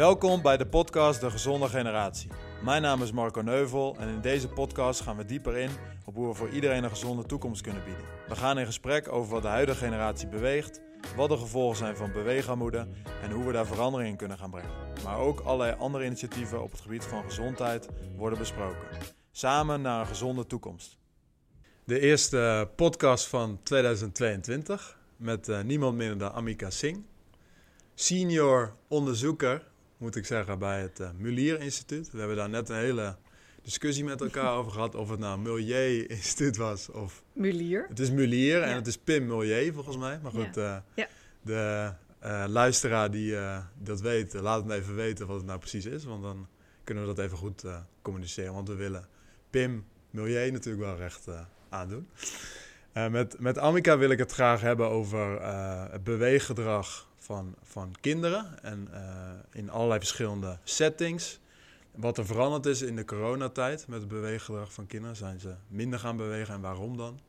Welkom bij de podcast De Gezonde Generatie. Mijn naam is Marco Neuvel en in deze podcast gaan we dieper in op hoe we voor iedereen een gezonde toekomst kunnen bieden. We gaan in gesprek over wat de huidige generatie beweegt, wat de gevolgen zijn van beweegarmoede en hoe we daar verandering in kunnen gaan brengen. Maar ook allerlei andere initiatieven op het gebied van gezondheid worden besproken. Samen naar een gezonde toekomst. De eerste podcast van 2022 met uh, niemand minder dan Amika Singh. Senior onderzoeker, moet ik zeggen, bij het uh, Mulier Instituut. We hebben daar net een hele discussie met elkaar over gehad of het nou Milieu Instituut was of... Mulier. Het is Mulier en het is Pim Milieu volgens mij. Maar goed, uh, Ja. de uh, luisteraar die dat weet, laat het even weten wat het nou precies is. Want dan kunnen we dat even goed communiceren. Want we willen Pim Milieu natuurlijk wel recht aandoen. Met, met Amika wil ik het graag hebben over het beweeggedrag van, van kinderen. En uh, in allerlei verschillende settings. Wat er veranderd is in de coronatijd met het beweeggedrag van kinderen. Zijn ze minder gaan bewegen en waarom dan?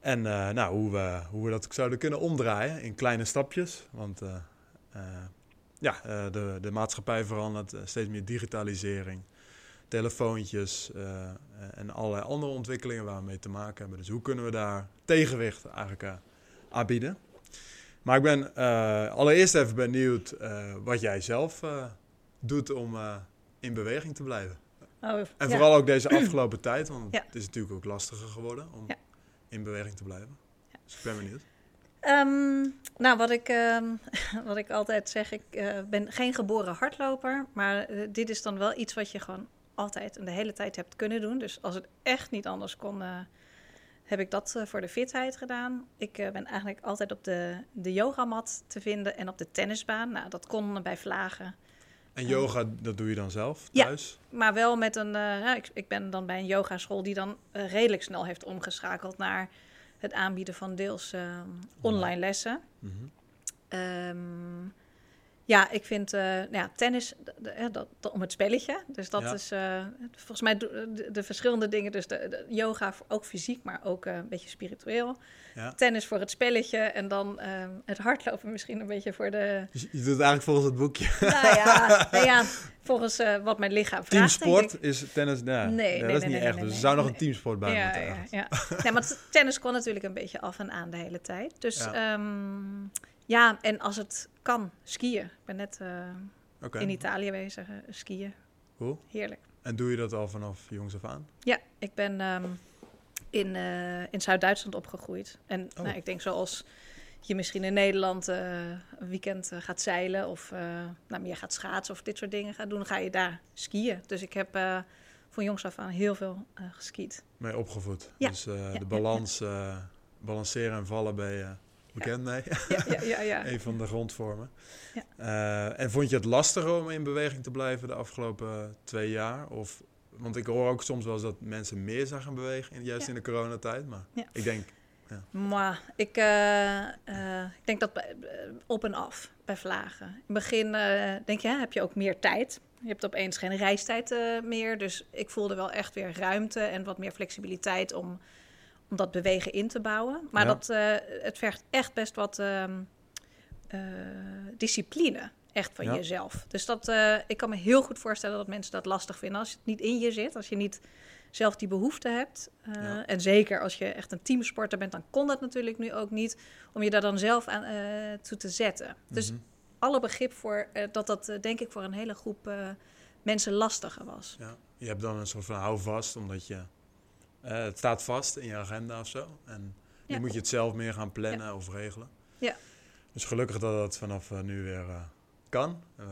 En nou, hoe, we, hoe we dat zouden kunnen omdraaien in kleine stapjes. Want ja, de, de maatschappij verandert, steeds meer digitalisering telefoontjes en allerlei andere ontwikkelingen waar we mee te maken hebben. Dus hoe kunnen we daar tegenwicht eigenlijk aan bieden? Maar ik ben uh, allereerst even benieuwd wat jij zelf doet om in beweging te blijven. Oh, en ja. vooral ook deze afgelopen tijd, want Ja. het is natuurlijk ook lastiger geworden om Ja. in beweging te blijven. Dus ik ben benieuwd. Ehm, nou, wat ik, ehm, wat ik altijd zeg, ik eh, ben geen geboren hardloper. Maar eh, dit is dan wel iets wat je gewoon altijd en de hele tijd hebt kunnen doen. Dus als het echt niet anders kon, eh, heb ik dat eh, voor de fitheid gedaan. Ik eh, ben eigenlijk altijd op de, de yogamat te vinden en op de tennisbaan. Nou, dat kon bij vlagen. En yoga, dat doe je dan zelf Ja. thuis? Maar wel met een. eh, ja, ik, ik ben dan bij een yogaschool die dan eh, redelijk snel heeft omgeschakeld naar het aanbieden van deels eh, online lessen. Ehm, ja, ik vind eh, nou ja, tennis dat, dat- om het spelletje. Dus dat Ja. is eh, volgens mij de, de verschillende dingen. Dus de, de yoga ook fysiek, maar ook eh, een beetje spiritueel. Ja. Tennis voor het spelletje en dan ehm, het hardlopen misschien een beetje voor de... Dus je doet het eigenlijk volgens het boekje. Nou ja, nou ja volgens wat mijn lichaam vraagt, denk ik. Teamsport is tennis. Nee, Nee, nee, nee, dat is niet echt. dus er zou nog een teamsport bij ja, moeten. ja, ja. Nee, maar tennis kon natuurlijk een beetje af en aan de hele tijd. Dus Ja. Ja, en als het kan, skiën. Ik ben net eh, in Italië bezig, eh, skiën. cool. Heerlijk. En doe je dat al vanaf jongs af aan? Ja, ik ben ehm, in, eh, in Zuid-Duitsland opgegroeid. En Oh. nou, ik denk zoals je misschien in Nederland een weekend gaat zeilen... of nou, meer gaat schaatsen of dit soort dingen gaat doen... dan ga je daar skiën. Dus ik heb van jongs af aan heel veel geskiet. Mee opgevoed. Ja. Dus ja, de balans, balanceren en vallen ben je bekend mee. Ja, ja, ja. ja. een van de grondvormen. Ja. Eh, en vond je het lastiger om in beweging te blijven de afgelopen twee jaar? Of, want ik hoor ook soms wel eens dat mensen meer zijn gaan bewegen, juist in de coronatijd. Maar ik denk, Maar ik, eh, eh, ik denk dat bij- op en af bij vlagen. In het begin denk je, hè, heb je ook meer tijd. Je hebt opeens geen reistijd meer. Dus ik voelde wel echt weer ruimte en wat meer flexibiliteit om, om dat bewegen in te bouwen. Maar Ja. dat, eh, het vergt echt best wat ehm, eh, discipline. Echt van Ja. jezelf. Dus dat, eh, ik kan me heel goed voorstellen dat mensen dat lastig vinden als het niet in je zit. Als je niet zelf die behoefte hebt. Ja. En zeker als je echt een teamsporter bent, dan kon dat natuurlijk nu ook niet. Om je daar dan zelf aan toe te zetten. Dus mhm. alle begrip voor dat dat denk ik voor een hele groep mensen lastiger was. ja. je hebt dan een soort van houvast, omdat je, het staat vast in je agenda of zo. En nu Ja. moet je het zelf meer gaan plannen of regelen. Ja. Dus gelukkig dat dat vanaf eh, nu weer eh, kan. Eh,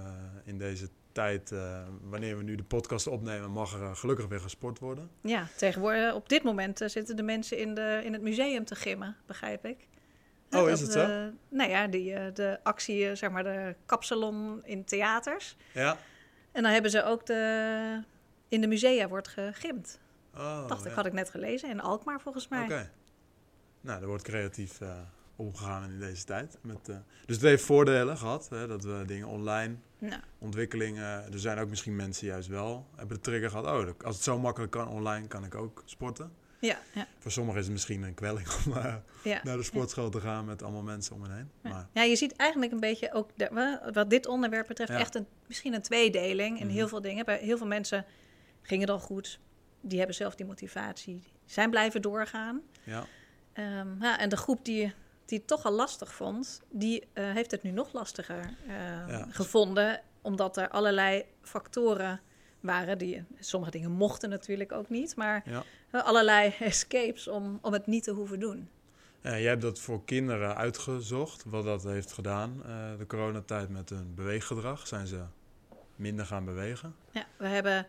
in deze tijd, eh, wanneer we nu de podcast opnemen, mag er eh, gelukkig weer gesport worden. Ja, tegenwoordig op dit moment eh, zitten de mensen in, de, in het museum te gimmen, begrijp ik. Oh, Dat, is het zo? eh, nou ja, die, eh, de actie, eh, zeg maar de kapsalon in theaters. Ja. En dan hebben ze ook de... In de musea wordt gegimd. Oh, Dacht ik, ja. had ik net gelezen. In Alkmaar volgens mij. Oké. Nou, er wordt creatief eh omgegaan in deze tijd. Met, eh, dus het heeft voordelen gehad, hè, dat we dingen online, Nou, ontwikkelingen... Er zijn ook misschien mensen juist wel, hebben de trigger gehad... oh, als het zo makkelijk kan online, kan ik ook sporten. Ja, ja, Voor sommigen is het misschien een kwelling om eh, ja. naar de sportschool te gaan met allemaal mensen om hen heen. Ja. Maar Ja, je ziet eigenlijk een beetje ook de- wat dit onderwerp betreft echt een, misschien een tweedeling in Mhm. heel veel dingen. Bij heel veel mensen ging het al goed. Die hebben zelf die motivatie. Zijn blijven doorgaan. ja, Ehm, ja, en de groep die, die het toch al lastig vond, die eh, heeft het nu nog lastiger eh, Ja. gevonden. Omdat er allerlei factoren waren. Die, sommige dingen mochten natuurlijk ook niet. Maar ja. allerlei escapes om, om het niet te hoeven doen. Ja, jij hebt dat voor kinderen uitgezocht, wat dat heeft gedaan eh, de coronatijd met hun beweeggedrag. Zijn ze minder gaan bewegen? Ja, we hebben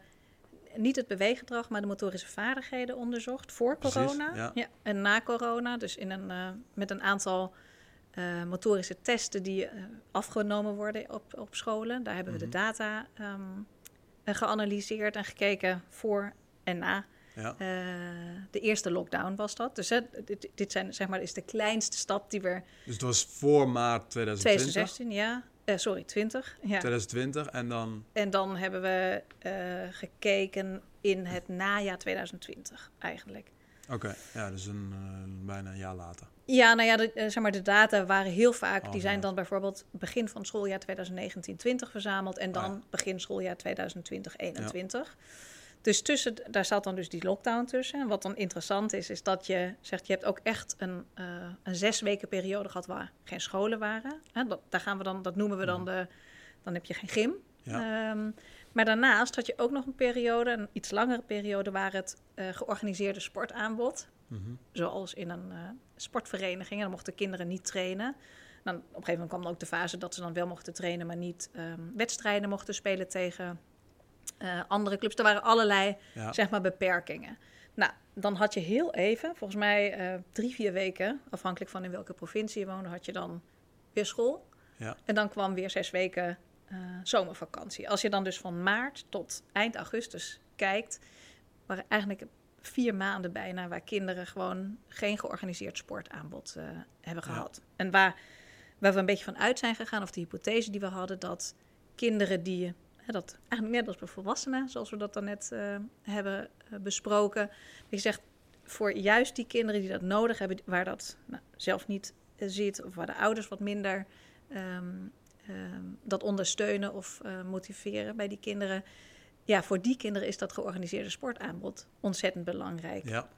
niet het beweeggedrag, maar de motorische vaardigheden onderzocht voor Precies, corona. ja. en na corona. Dus in een, eh, met een aantal eh, motorische testen die eh, afgenomen worden op, op scholen. Daar hebben we Mhm. de data ehm, eh, geanalyseerd en gekeken voor en na. Ja, de eerste lockdown was dat. Dus hè, dit, dit zijn, zeg maar, is de kleinste stap die we... dus het was voor maart 2020, 2016, ja. Eh, sorry, 20. Ja. 2020 en dan, En dan hebben we eh, gekeken in het najaar 2020 eigenlijk. oké, ja, dus een, eh, bijna een jaar later. Ja, nou ja, de, zeg maar, de data waren heel vaak. Oh, die zijn ja. dan bijvoorbeeld begin van schooljaar 2019-20 verzameld. En dan Ah, ja. begin schooljaar 2020-21. Dus tussen, daar zat dan dus die lockdown tussen. En wat dan interessant is, is dat je zegt... je hebt ook echt een, eh, een zes weken periode gehad waar geen scholen waren. Hè, dat, daar gaan we dan, dat noemen we dan de... dan heb je geen gym. Ja, Ehm, maar daarnaast had je ook nog een periode, een iets langere periode, waar het eh, georganiseerde sportaanbod, mhm. zoals in een eh, sportvereniging, en dan mochten kinderen niet trainen. Dan, op een gegeven moment kwam er ook de fase dat ze dan wel mochten trainen, maar niet ehm, wedstrijden mochten spelen tegen eh, andere clubs. Er waren allerlei ja. zeg maar beperkingen. Nou, dan had je heel even, volgens mij eh, drie, vier weken, afhankelijk van in welke provincie je woonde, had je dan weer school. Ja. En dan kwam weer zes weken eh, zomervakantie. Als je dan dus van maart tot eind augustus kijkt, waren eigenlijk vier maanden bijna waar kinderen gewoon geen georganiseerd sportaanbod hebben Ja. gehad. En waar, waar we een beetje van uit zijn gegaan, of de hypothese die we hadden, dat kinderen die, dat eigenlijk net als bij volwassenen, zoals we dat dan net eh, hebben eh, besproken, je zegt voor juist die kinderen die dat nodig hebben, waar dat nou, zelf niet eh, zit, of waar de ouders wat minder ehm, ehm, dat ondersteunen of motiveren bij die kinderen. Ja, voor die kinderen is dat georganiseerde sportaanbod ontzettend belangrijk. ja.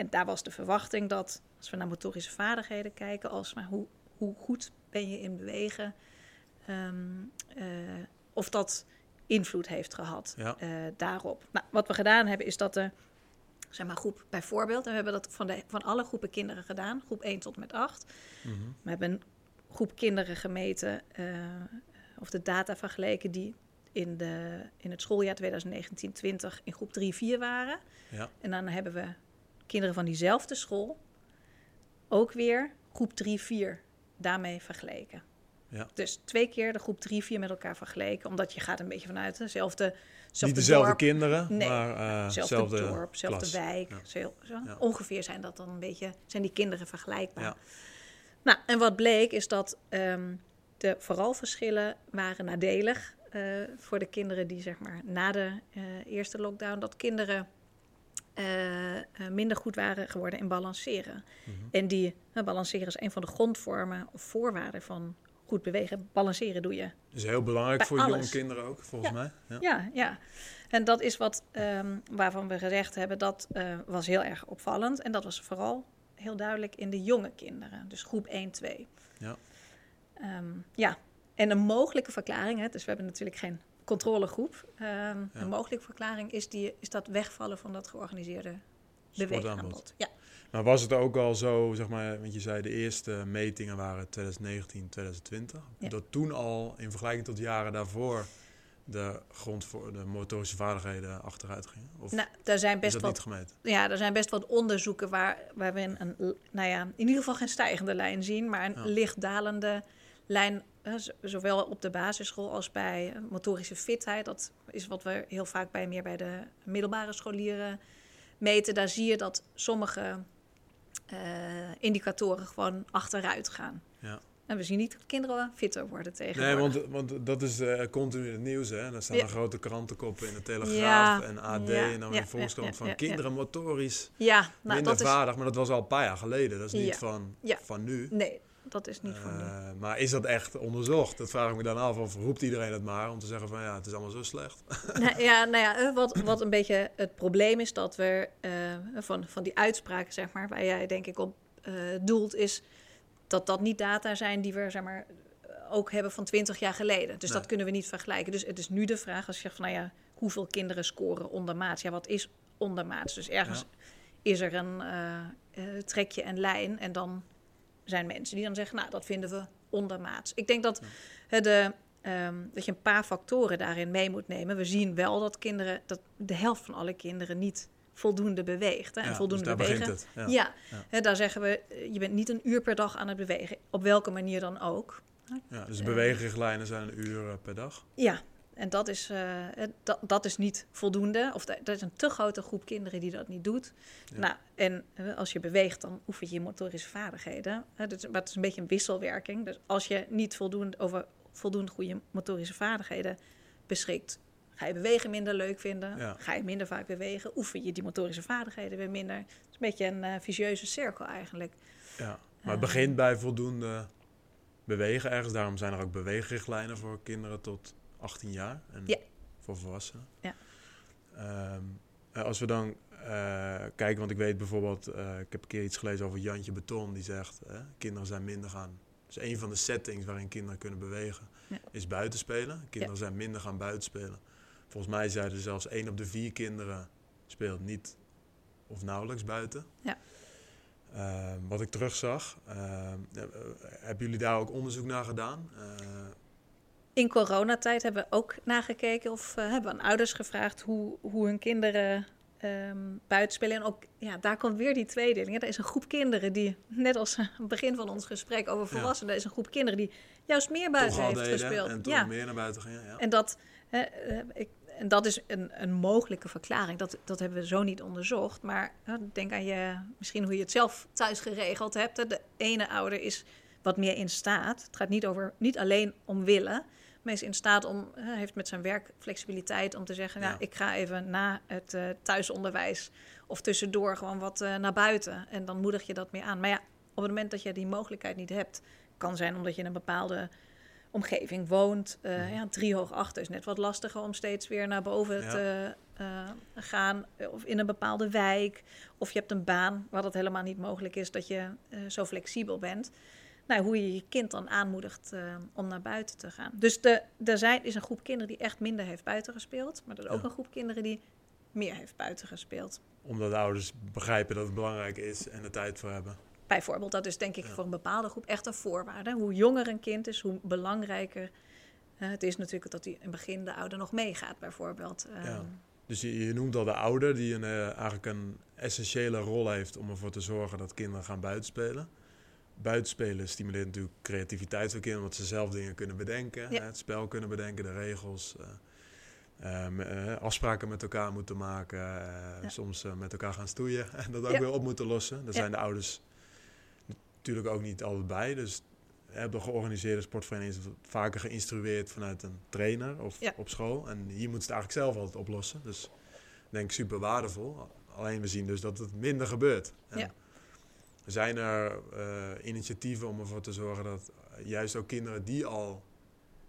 En daar was de verwachting dat, als we naar motorische vaardigheden kijken, als maar hoe, hoe goed ben je in bewegen, ehm, eh, of dat invloed heeft gehad Ja. eh, daarop. Nou, wat we gedaan hebben is dat de zeg maar, groep bijvoorbeeld, en we hebben dat van, de, van alle groepen kinderen gedaan, groep 1 tot met 8. mhm. We hebben een groep kinderen gemeten, eh, of de data vergeleken die in, de, in het schooljaar 2019-20 in groep 3-4 waren. Ja. En dan hebben we kinderen van diezelfde school ook weer groep 3-4 daarmee vergeleken. Ja. Dus twee keer de groep 3-4 met elkaar vergeleken, omdat je gaat een beetje vanuit dezelfde, Niet zelfde dezelfde dorp, kinderen, Nee, maar eh zelfde zelfde dorp, zelfde klas. wijk. Zo. Ongeveer zijn dat dan een beetje, zijn die kinderen vergelijkbaar. Nou, en wat bleek is dat ehm, de vooral verschillen waren nadelig eh, voor de kinderen die zeg maar na de eh, eerste lockdown, dat kinderen eh, eh, minder goed waren geworden in balanceren. Mhm. En die nou, balanceren is een van de grondvormen of voorwaarden van goed bewegen. Balanceren doe je Dus heel belangrijk Bij voor jonge kinderen ook, volgens Ja. mij. Ja. Ja, ja. En dat is wat ehm, waarvan we gezegd hebben, dat eh, was heel erg opvallend. En dat was vooral heel duidelijk in de jonge kinderen, dus groep 1, 2. Ja. Ehm, ja, en een mogelijke verklaring, hè, dus we hebben natuurlijk geen controlegroep. Ehm, Ja. Een mogelijke verklaring is, die, is dat wegvallen van dat georganiseerde beweegaanbod. Ja. Maar was het ook al zo, zeg maar, want je zei de eerste metingen waren 2019, 2020. Ja. Dat toen al in vergelijking tot jaren daarvoor de grond voor de motorische vaardigheden achteruit gingen? Of Nou, daar zijn is best dat wat niet gemeten? Ja, er zijn best wat onderzoeken waar, waar we een, nou ja, in ieder geval geen stijgende lijn zien, maar een Ja. licht dalende lijn, zowel op de basisschool als bij eh, motorische fitheid. Dat is wat we heel vaak bij, meer bij de middelbare scholieren meten. Daar zie je dat sommige indicatoren gewoon achteruit gaan. Ja. En we zien niet dat kinderen fitter worden Nee, tegenwoordig. want, want dat is eh, continu in het nieuws. Hè? Dan staan Ja. er grote krantenkoppen in de Telegraaf Ja, en AD. ja, en dan weer Volkskrant van kinderen motorisch ja, nou, minder dat is... vaardig. Maar dat was al een paar jaar geleden. Dat is niet van, van nu. Nee, dat is niet van nu. Eh, maar is dat echt onderzocht? Dat vraag ik me dan af. Of roept iedereen het maar om te zeggen van ja, het is allemaal zo slecht. Nou ja, nou ja, eh, wat, wat een beetje het probleem is dat we eh, van, van die uitspraken, zeg maar, waar jij denk ik op doelt, is dat dat niet data zijn die we zeg maar, ook hebben van 20 jaar geleden. Dus Nee. dat kunnen we niet vergelijken. Dus het is nu de vraag als je zegt van, nou ja, hoeveel kinderen scoren ondermaats? Ja, wat is ondermaats? Dus ergens is er een trekje en lijn en dan zijn mensen die dan zeggen, nou, dat vinden we ondermaats. Ik denk dat, de, ehm, dat je een paar factoren daarin mee moet nemen. We zien wel dat kinderen, dat de helft van alle kinderen niet voldoende beweegt. Hè, en Ja, voldoende dus daar bewegen. het. Ja. Ja, Ja. Hè, daar zeggen we, je bent niet een uur per dag aan het bewegen. Op welke manier dan ook. Ja, dus de beweegrichtlijnen zijn een uur eh, per dag. Ja, en dat is, eh, eh, dat, dat is niet voldoende. Of da- dat is een te grote groep kinderen die dat niet doet. Ja. Nou, en eh, als je beweegt, dan oefen je je motorische vaardigheden. Dus, maar het is een beetje een wisselwerking. Dus als je niet voldoende, over voldoende goede motorische vaardigheden beschikt, ga je bewegen minder leuk vinden. Ja. Ga je minder vaak bewegen, oefen je die motorische vaardigheden weer minder. Het is een beetje een eh, vicieuze cirkel eigenlijk. Ja. Maar het begint bij voldoende bewegen ergens. Daarom zijn er ook beweegrichtlijnen voor kinderen tot 18 jaar. En Ja. voor volwassenen. Ja. Ehm, eh, als we dan eh, kijken, want ik weet bijvoorbeeld, eh, ik heb een keer iets gelezen over Jantje Beton, die zegt, eh, kinderen zijn minder gaan. Dus een van de settings waarin kinderen kunnen bewegen, Ja. is buitenspelen. Kinderen zijn minder gaan buitenspelen. Volgens mij zeiden ze zelfs één op de vier kinderen speelt niet of nauwelijks buiten. Ja. Ehm, wat ik terugzag, ehm, eh, eh, hebben jullie daar ook onderzoek naar gedaan? In coronatijd hebben we ook nagekeken of eh, hebben we aan ouders gevraagd hoe, hoe hun kinderen ehm buiten spelen. En ook ja, daar komt weer die tweedeling. Er is een groep kinderen die, net als aan het begin van ons gesprek over volwassenen, is een groep kinderen die juist meer buiten heeft deden gespeeld. en toch ja. meer naar buiten gingen. Ja. En dat, eh, ik, en dat is een, een mogelijke verklaring. Dat, dat hebben we zo niet onderzocht. Maar denk aan je, misschien hoe je het zelf thuis geregeld hebt. hè. De ene ouder is wat meer in staat. Het gaat niet, over, niet alleen om willen. Is in staat om, heeft met zijn werk flexibiliteit om te zeggen... Nou, Ja. ik ga even na het eh, thuisonderwijs of tussendoor gewoon wat eh, naar buiten. En dan moedig je dat meer aan. Maar ja, op het moment dat je die mogelijkheid niet hebt... kan zijn omdat je in een bepaalde omgeving woont. Mhm. ja, drie hoog achter is net wat lastiger om steeds weer naar boven Ja. te gaan. Of in een bepaalde wijk. Of je hebt een baan waar dat helemaal niet mogelijk is dat je zo flexibel bent. Nou, hoe je je kind dan aanmoedigt eh, om naar buiten te gaan. Dus de, er zijn, is een groep kinderen die echt minder heeft buiten gespeeld. Maar er is ook Ja. een groep kinderen die meer heeft buiten gespeeld. Omdat de ouders begrijpen dat het belangrijk is en er tijd voor hebben. Bijvoorbeeld, dat is denk ik Ja. voor een bepaalde groep echt een voorwaarde. Hoe jonger een kind is, hoe belangrijker eh, het is natuurlijk dat hij in het begin de ouder nog meegaat, bijvoorbeeld. Ja. Ehm, Dus je, je noemt al de ouder die een, eh, eigenlijk een essentiële rol heeft om ervoor te zorgen dat kinderen gaan buitenspelen. Buitenspelen stimuleert natuurlijk creativiteit van kinderen, omdat ze zelf dingen kunnen bedenken, Ja. hè, het spel kunnen bedenken, de regels, eh, eh, me- eh, afspraken met elkaar moeten maken, eh, Ja. soms met elkaar gaan stoeien en dat ook Ja. weer op moeten lossen. Daar zijn de ouders natuurlijk ook niet altijd bij. Dus heb de georganiseerde sportvereniging is het vaker geïnstrueerd vanuit een trainer of op school. En hier moeten ze het eigenlijk zelf altijd oplossen. Dus ik denk super waardevol. Alleen we zien dus dat het minder gebeurt. En Ja. Zijn er eh, initiatieven om ervoor te zorgen dat juist ook kinderen die al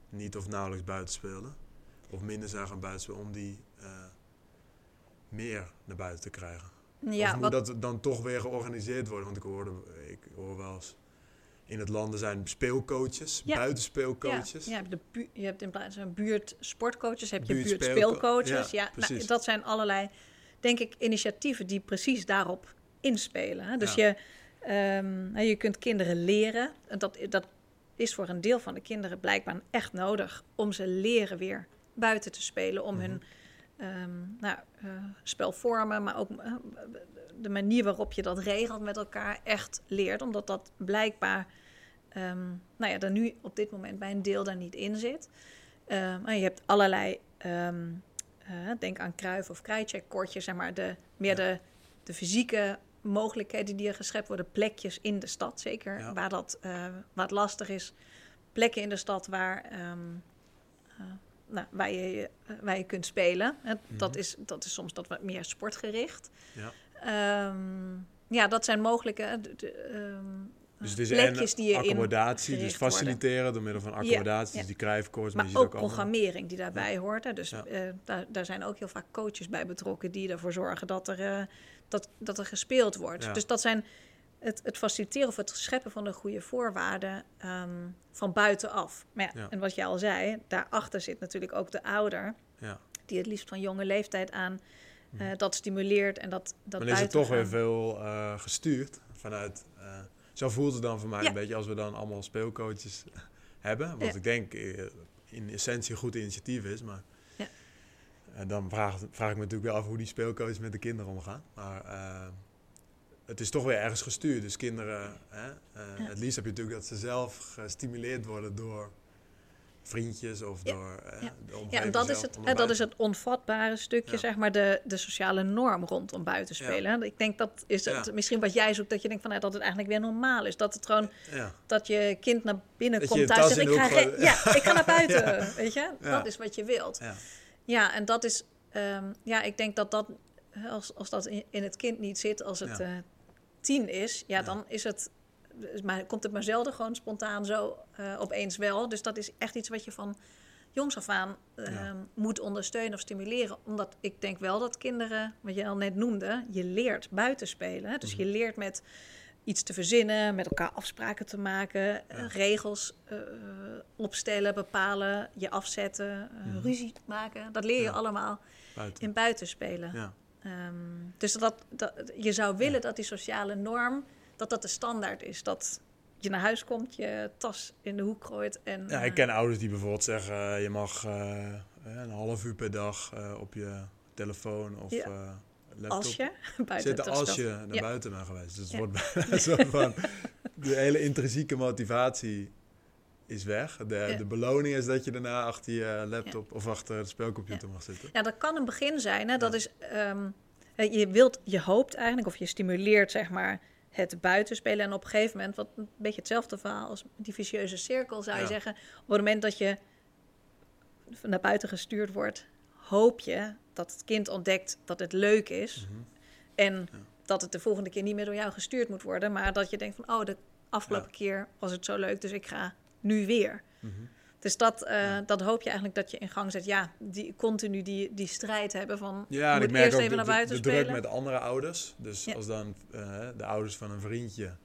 niet of nauwelijks buiten speelden, of minder zijn gaan buitenspelen, om die eh, meer naar buiten te krijgen? ja, of moet wat, dat dan toch weer georganiseerd worden? Want ik hoorde, ik hoor wel eens in het land er zijn speelcoaches, Ja. buitenspeelcoaches. Ja, je hebt, de bu- je hebt in plaats van buurtsportcoaches, heb je Buurtspeel- buurtspeelcoaches. ja, Ja, nou, dat zijn allerlei, denk ik, initiatieven die precies daarop inspelen. Hè? Dus je, ehm, nou, je kunt kinderen leren. En dat, dat is voor een deel van de kinderen blijkbaar echt nodig om ze leren weer buiten te spelen. Om hun ehm, nou, eh, spelvormen, maar ook eh, de manier waarop je dat regelt met elkaar echt leert. Omdat dat blijkbaar ehm, nou ja, er nu op dit moment bij een deel daar niet in zit. En je hebt allerlei, eh, denk aan kruif of krijtcheck kortjes, zeg maar, de, meer Ja. de, de fysieke mogelijkheden die er geschept worden, plekjes in de stad, zeker Ja. waar dat eh, wat lastig is. Plekken in de stad waar, ehm, eh, nou, waar, je, waar je kunt spelen. Hè, dat, Mhm. is, dat is soms dat wat meer sportgericht. Ja. Ehm, ja, dat zijn mogelijke eh, de- de, ehm, Dus het is plekjes die je in accommodatie, dus worden. faciliteren door middel van accommodatie, ja. dus die krijfkoers. Maar je ook allemaal- programmering die daarbij hoort. Hè. Dus Ja. daar, daar zijn ook heel vaak coaches bij betrokken die ervoor zorgen dat er, dat, dat er gespeeld wordt. Ja. Dus dat zijn het, het faciliteren of het scheppen van de goede voorwaarden ehm, van buitenaf. Maar ja, Ja. en wat jij al zei, daarachter zit natuurlijk ook de ouder, Ja. die het liefst van jonge leeftijd aan eh, dat stimuleert en dat, dat Dan is het toch weer veel eh, gestuurd vanuit. eh, zo voelt het dan voor mij een beetje als we dan allemaal speelcoaches hebben. Wat ik denk in essentie een goed initiatief is. Maar. En dan vraag, vraag ik me natuurlijk wel af hoe die speelcoaches met de kinderen omgaan. Maar eh, het is toch weer ergens gestuurd. Dus kinderen, hè, eh, Ja. het liefst heb je natuurlijk dat ze zelf gestimuleerd worden door vriendjes of Ja. door eh, Ja. de omgeving Ja, en dat is het, dat is het onvatbare stukje, Ja. zeg maar, de, de sociale norm rondom buitenspelen. hè. Ik denk dat is het, misschien wat jij zoekt, dat je denkt van, nou, dat het eigenlijk weer normaal is. Dat het gewoon, dat je kind naar binnen Dat komt thuis en zegt, ik ga, ja, ik ga naar buiten, weet je. Dat is wat je wilt. Ja. En dat is, ehm, ja, ik denk dat dat, als, als dat in, in het kind niet zit, als het Ja. eh, tien is, ja, Ja. dan is het, maar komt het maar zelden gewoon spontaan zo eh, opeens wel. Dus dat is echt iets wat je van jongs af aan ehm, Ja. moet ondersteunen of stimuleren. Omdat ik denk wel dat kinderen, wat je al net noemde, je leert buiten spelen. hè. Dus Mhm. je leert met iets te verzinnen, met elkaar afspraken te maken, eh, regels eh, opstellen, bepalen, je afzetten, eh, ruzie maken. Dat leer je Ja. allemaal Buiten. in buitenspelen. Ja. Ehm, dus dat, dat, je zou willen dat die sociale norm, dat dat de standaard is. Dat je naar huis komt, je tas in de hoek gooit en... Ja, eh, ik ken ouders die bijvoorbeeld zeggen: eh, je mag eh, een half uur per dag eh, op je telefoon of Ja. Laptop als je buiten zitten als dat- je naar Ja. buiten bent geweest. Dus het Ja. wordt bijna soort van de hele intrinsieke motivatie is weg. De, Ja. de beloning is dat je daarna achter je laptop of achter de speelcomputer mag zitten. Ja, dat kan een begin zijn. Hè? Dat is, ehm, eh, je, wilt, je hoopt eigenlijk, of je stimuleert zeg maar, het buitenspelen. En op een gegeven moment, wat een beetje hetzelfde verhaal als die vicieuze cirkel, zou je zeggen. Op het moment dat je naar buiten gestuurd wordt, hoop je dat het kind ontdekt dat het leuk is. Mhm. En Ja. dat het de volgende keer niet meer door jou gestuurd moet worden. Maar dat je denkt van, oh, de afgelopen Ja. keer was het zo leuk, dus ik ga nu weer. Mhm. Dus dat, eh, Ja. dat hoop je eigenlijk dat je in gang zet. Ja, die, continu die, die strijd hebben van... Ja, en ik moet merk eerst ook even de, naar buiten de, druk met andere ouders. Dus als dan eh, de ouders van een vriendje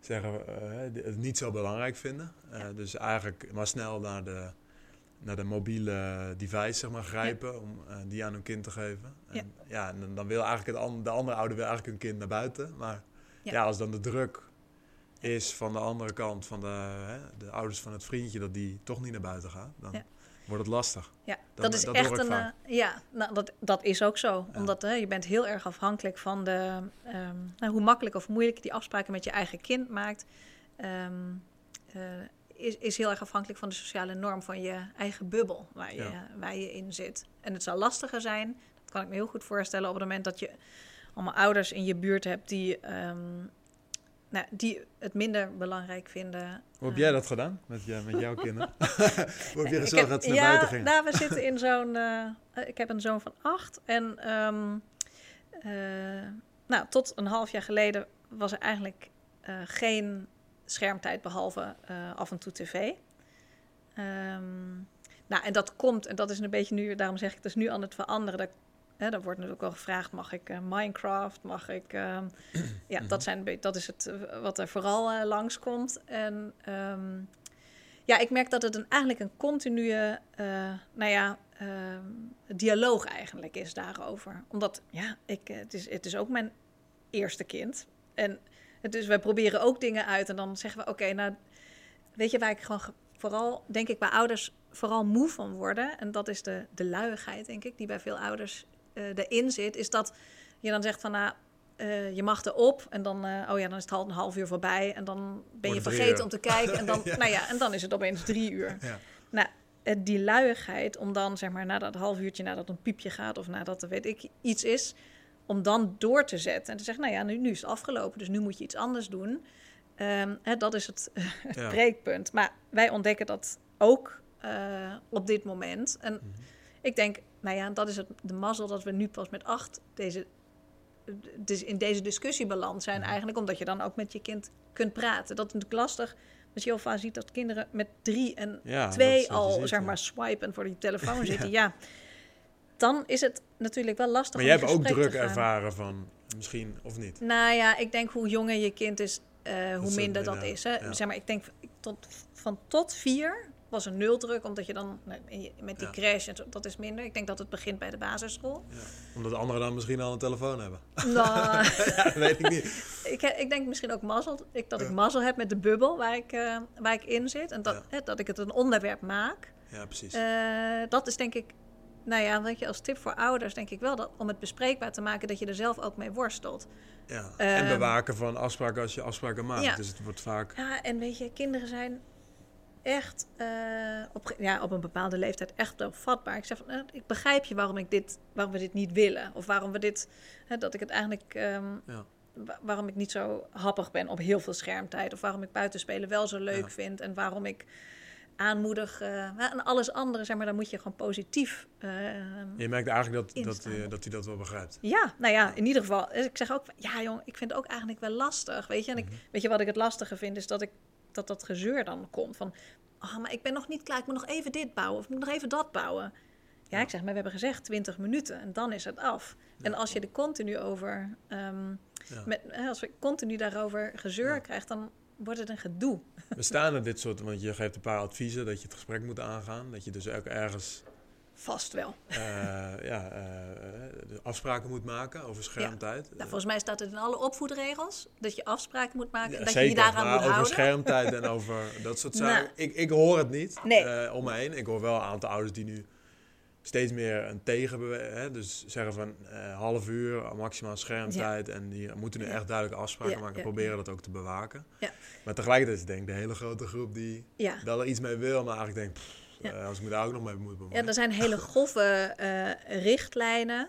zeggen eh, het niet zo belangrijk vinden. Dus eigenlijk maar snel naar de, naar de mobiele device zeg maar, grijpen om eh, die aan hun kind te geven. Ja. En, ja, en dan- wil eigenlijk het an- de andere ouder wil eigenlijk hun kind naar buiten. Maar Ja. ja, als dan de druk is van de andere kant, van de, hè, de ouders van het vriendje, dat die toch niet naar buiten gaat, dan wordt het lastig. Ja, Dat- dat is dat echt een. vaak. eh, ja, nou, dat, dat is ook zo. Omdat hè, je bent heel erg afhankelijk van de, ehm, nou, hoe makkelijk of moeilijk je die afspraken met je eigen kind maakt. ehm, eh, is, is heel erg afhankelijk van de sociale norm van je eigen bubbel waar je, Ja. waar je in zit. En het zal lastiger zijn, dat kan ik me heel goed voorstellen, op het moment dat je allemaal ouders in je buurt hebt die, ehm, nou, die het minder belangrijk vinden. Hoe heb eh, jij dat gedaan met, je, met jouw kinderen? Hoe heb je gezorgd dat ze naar buiten gingen? Nou, we zitten in zo'n. eh, eh, ik heb een zoon van acht. En ehm, eh, nou, tot een half jaar geleden was er eigenlijk eh, geen schermtijd behalve eh, af en toe tv. Ehm, nou, en dat komt, en dat is een beetje nu, daarom zeg ik, het is nu aan het veranderen. Dat, hè, er wordt natuurlijk wel gevraagd: mag ik eh, Minecraft? Mag ik. ehm, ja, Mhm. dat, zijn, dat is het eh, wat er vooral eh, langskomt. En ehm, ja, ik merk dat het een, eigenlijk een continue, nou ja, dialoog eigenlijk is daarover. Omdat, ja, ik, het, is, het is ook mijn eerste kind. En is, wij proberen ook dingen uit en dan zeggen we, oké, nou, weet je waar ik gewoon ge- vooral, denk ik, bij ouders vooral moe van worden. En dat is de, de luiigheid, denk ik, die bij veel ouders eh erin zit. Is dat je dan zegt van, nou, eh, je mag erop en dan, eh, oh ja, dan is het al een half uur voorbij en dan ben je vergeten om te kijken en dan, Ja. nou ja, en dan is het opeens drie uur. Ja. Nou, die luiigheid om dan zeg maar na dat half uurtje nadat een piepje gaat of nadat er weet ik iets is, om dan door te zetten en te zeggen, nou ja, nu, nu is het afgelopen, dus nu moet je iets anders doen. Ehm, hè, dat is het, het Ja. breekpunt. Maar wij ontdekken dat ook eh, op dit moment. En Mhm. ik denk, nou ja, dat is het, de mazzel dat we nu pas met acht deze, dus in deze discussie beland zijn. Mhm. Eigenlijk omdat je dan ook met je kind kunt praten. Dat is natuurlijk lastig. Want je heel vaak ziet dat kinderen met drie en Ja, twee al, zeg maar, swipen voor die telefoon zitten. Ja. Dan is het natuurlijk wel lastig Maar om jij hebt ook druk ervaren van misschien of niet. Nou ja, ik denk hoe jonger je kind is, eh, hoe minder dat is. Hè? ja. Zeg maar, ik denk tot, van tot vier was er nul druk, omdat je dan nou, met die Ja. crash, dat is minder. Ik denk dat het begint bij de basisschool. Ja. Omdat anderen dan misschien al een telefoon hebben. nou, ja, weet ik niet. ik, ik denk misschien ook mazzel, ik, dat ik mazzel heb met de bubbel waar ik, eh, waar ik in zit. En dat, hè, dat ik het een onderwerp maak. Ja, precies. Eh, dat is denk ik, nou ja, weet je, als tip voor ouders denk ik wel dat om het bespreekbaar te maken, dat je er zelf ook mee worstelt. ja. en ehm, bewaken van afspraken als je afspraken maakt. Ja. Dus het wordt vaak... Ja, en weet je, kinderen zijn echt eh, op, ja, op een bepaalde leeftijd echt wel vatbaar. Ik zeg van, eh, ik begrijp je waarom, ik dit, waarom we dit niet willen. Of waarom we dit, dat ik het eigenlijk, ehm, Ja. wa- waarom ik niet zo happig ben op heel veel schermtijd. Of waarom ik buitenspelen wel zo leuk Ja. vind. En waarom ik aanmoedig, eh, ja, en alles andere, zeg maar, dan moet je gewoon positief... eh, Je merkt eigenlijk dat, dat, hij, dat hij dat wel begrijpt. ja, nou ja, in ieder geval. dus Ik zeg ook, ja jong, ik vind het ook eigenlijk wel lastig, weet je. En ik, Mhm. weet je wat ik het lastige vind, is dat ik dat dat gezeur dan komt van, oh, maar ik ben nog niet klaar, ik moet nog even dit bouwen of ik moet nog even dat bouwen. Ja, Ja. ik zeg, maar we hebben gezegd 20 minuten en dan is het af. En als je er continu over, ehm, Ja. met, als we continu daarover gezeur krijgt, dan wordt het een gedoe. Bestaan er dit soort, want je geeft een paar adviezen dat je het gesprek moet aangaan. Dat je dus ook ergens Vast wel. eh, ja, eh, de afspraken moet maken over schermtijd. Nou, volgens mij staat het in alle opvoedregels dat je afspraken moet maken Ja, en dat zeker, je je daaraan moet over houden. schermtijd en over dat soort zaken. Nou. ik, ik hoor het niet Nee. eh, om me heen. Ik hoor wel een aantal ouders die nu steeds meer een tegenbeweging... Dus zeggen van eh, half uur maximaal schermtijd. En die moeten nu Ja. echt duidelijke afspraken Ja, maken. ja, Proberen dat ook te bewaken. Ja. Maar tegelijkertijd is denk ik de hele grote groep die Ja. wel er iets mee wil. Maar eigenlijk denkt, pff, Ja. eh, als ik me daar ook nog mee moet Ja, bemoeien. er zijn hele grove eh, richtlijnen,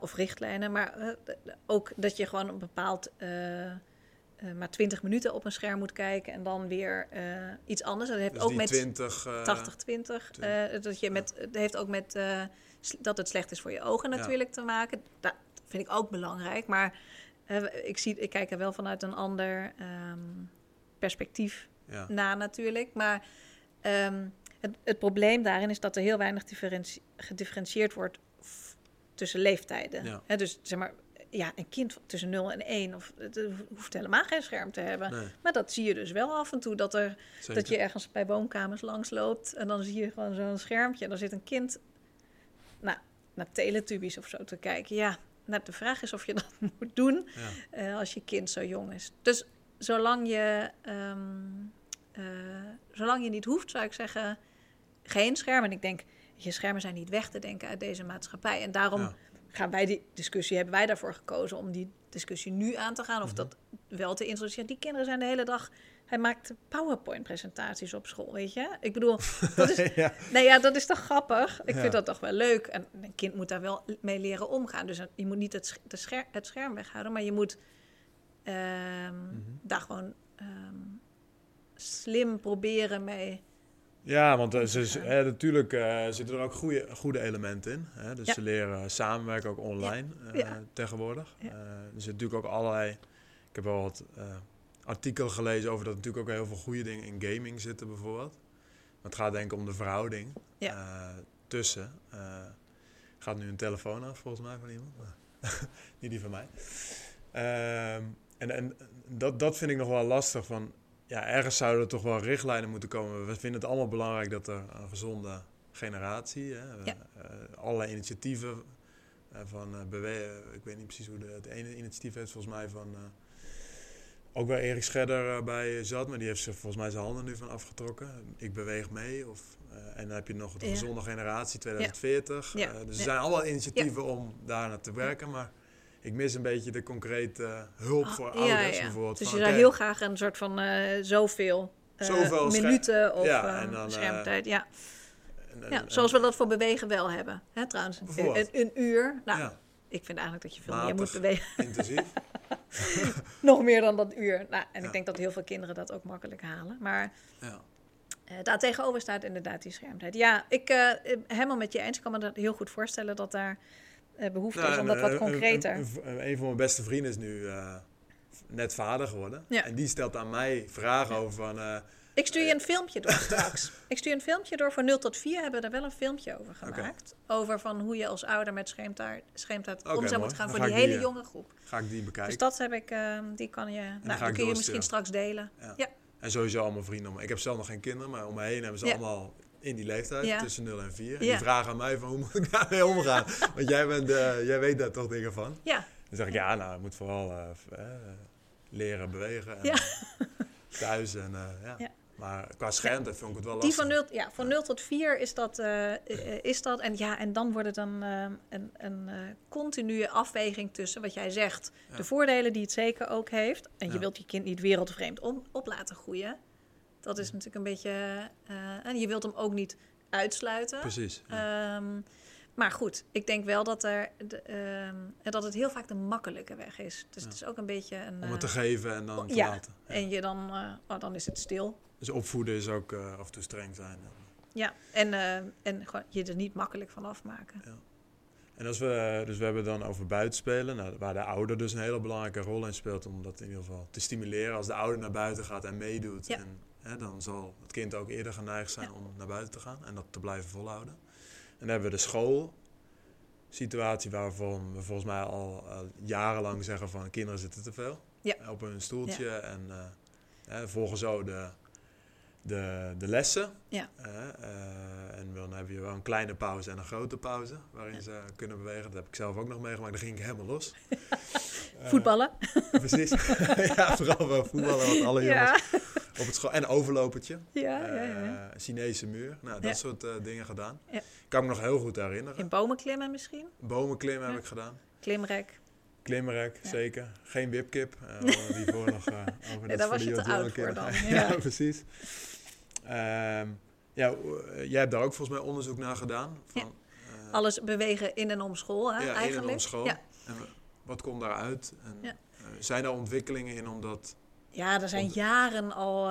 of richtlijnen, maar ook dat je gewoon een bepaald, eh, maar 20 minuten op een scherm moet kijken en dan weer eh, iets anders. Dat heeft dus ook met 20... eh, 80-20, eh, dat, je met, het heeft ook met eh, dat het slecht is voor je ogen Ja. natuurlijk te maken. Dat vind ik ook belangrijk, maar ik, zie, ik kijk er wel vanuit een ander ehm, perspectief ja. na natuurlijk. Maar ehm, het, het probleem daarin is dat er heel weinig differentie- gedifferentieerd wordt tussen leeftijden. Ja. Dus zeg maar, ja, een kind tussen 0 en 1 of, het hoeft helemaal geen scherm te hebben. Nee, Maar dat zie je dus wel af en toe, dat, er, zeker. dat je ergens bij woonkamers langs loopt en dan zie je gewoon zo'n schermpje en dan zit een kind nou, naar Teletubbies of zo te kijken. Ja, nou, de vraag is of je dat moet doen Ja. eh, als je kind zo jong is. Dus zolang je, ehm, eh, zolang je niet hoeft, zou ik zeggen, geen scherm. En ik denk, je schermen zijn niet weg te denken uit deze maatschappij. En daarom Ja. Gaan wij die discussie, hebben wij daarvoor gekozen om die discussie nu aan te gaan. Of Mhm. dat wel te introduceren. Die kinderen zijn de hele dag, hij maakt PowerPoint-presentaties op school, weet je. Ik bedoel, dat is, ja. Nee, ja, dat is toch grappig? Ik Ja. vind dat toch wel leuk. En een kind moet daar wel mee leren omgaan. Dus je moet niet het, scher- het scherm weghouden, maar je moet ehm, Mhm. daar gewoon ehm, slim proberen mee. Ja, want eh, ze, hè, natuurlijk eh, zitten er ook goede, goede elementen in. Hè? Dus Ja. ze leren samenwerken ook online Ja. tegenwoordig. Ja. Eh, er zitten natuurlijk ook allerlei... Ik heb wel wat artikelen gelezen over dat natuurlijk ook heel veel goede dingen in gaming zitten bijvoorbeeld. Maar het gaat denk ik om de verhouding tussen... gaat nu een telefoon af volgens mij van iemand. Niet die van mij. Ehm, en en dat, dat vind ik nog wel lastig. Van, ja, ergens zouden er toch wel richtlijnen moeten komen. We vinden het allemaal belangrijk dat er een gezonde generatie, hè, Ja. eh, allerlei initiatieven eh, van eh bewe- ik weet niet precies hoe de, het ene initiatief heeft, volgens mij van eh, ook waar Erik Scherder eh, bij zat, maar die heeft zich volgens mij zijn handen nu van afgetrokken. Ik beweeg mee. Of, eh, en dan heb je nog de Ja. gezonde generatie 2040. Ja. Eh, dus er zijn allemaal initiatieven om daar naar te werken, maar ik mis een beetje de concrete hulp Ah, voor ja, ouders ja. bijvoorbeeld. Dus van, je zou heel graag een soort van eh, zoveel, eh, Zoveel minuten of Ja, eh, en dan, eh, schermtijd. Ja. en- en- ja, zoals we dat voor bewegen wel hebben. Hè, trouwens, een, uur. Nou, ik vind eigenlijk dat je veel Matig. meer moet bewegen. Intensief. Nog meer dan dat uur. Nou, en Ja. ik denk dat heel veel kinderen dat ook makkelijk halen. Maar Ja. eh daar tegenover staat inderdaad die schermtijd. Ja, ik eh, eh, helemaal met je eens. Ik kan me dat heel goed voorstellen dat daar eh, behoefte is om dat wat eh, concreter... Een, een, een van mijn beste vrienden is nu eh, net vader geworden. Ja. En die stelt aan mij vragen over van... eh, Ik stuur je een filmpje door straks. ik stuur een filmpje door. Voor 0 tot 4 hebben we daar wel een filmpje over gemaakt. Over van hoe je als ouder met schermtijd Oké, om zou moeten gaan Dan voor die hele eh, jonge groep. ga ik die bekijken. Dus dat heb ik, ehm, die kan je, nou, die ik kun je misschien straks delen. Ja. Ja. En sowieso allemaal vrienden. om Ik heb zelf nog geen kinderen, maar om me heen hebben ze Ja. allemaal in die leeftijd, Ja. tussen 0 en 4. En die vragen aan mij van hoe moet ik daarmee omgaan? Want jij, bent, eh, jij weet daar toch dingen van. Ja, Dan zeg ik, ja, nou, ik moet vooral eh, eh, leren bewegen. En, thuis en ja. Ja. Maar qua schermte vond ik het wel die lastig. van 0, ja, van 0 tot 4 is dat, is dat. En, ja, en dan wordt het dan een, een continue afweging tussen wat jij zegt. Ja. De voordelen die het zeker ook heeft. En je wilt je kind niet wereldvreemd om, op laten groeien. Dat is natuurlijk een beetje... eh, en je wilt hem ook niet uitsluiten. Precies. ja. Ehm, maar goed, ik denk wel dat, er de, ehm, dat het heel vaak de makkelijke weg is. Dus Ja. het is ook een beetje een... Om het te eh, geven en dan te ja. laten. Ja. en je dan, oh, dan is het stil. Dus opvoeden is ook af en toe streng zijn. Ja, en, en gewoon je er niet makkelijk van afmaken. En als we, dus we hebben dan over buitenspelen, nou, waar de ouder dus een hele belangrijke rol in speelt om dat in ieder geval te stimuleren. Als de ouder naar buiten gaat en meedoet, Ja. en, hè, dan zal het kind ook eerder geneigd zijn Ja. om naar buiten te gaan en dat te blijven volhouden. En dan hebben we de schoolsituatie waarvan we volgens mij al jarenlang zeggen van kinderen zitten te veel Ja. op hun stoeltje en eh, volgen zo de, de, de lessen. Ja. Eh, en dan heb je wel een kleine pauze en een grote pauze waarin ze kunnen bewegen. Dat heb ik zelf ook nog meegemaakt. Daar ging ik helemaal los. Eh, Voetballen. precies. ja, vooral wel voetballen, wat alle jongens op het school. En overlopertje. Ja, ja, ja. Eh, Chinese muur. Nou, dat soort dingen gedaan. Ja. Kan ik me nog heel goed herinneren. In bomen klimmen misschien. Bomen klimmen heb ik gedaan. Klimrek. Klimrek, Ja. zeker. Geen wipkip. Hadden die voor nog eh, over Nee, dat was de je te oud voor dan, ja. ja. precies. Ehm, ja, eh, jij hebt daar ook volgens mij onderzoek naar gedaan. Van, eh, Alles bewegen in en om school, hè, ja, in eigenlijk. en om school. Ja. En wat komt daaruit? En, Ja. eh, zijn er ontwikkelingen in omdat... Ja, er zijn jaren al,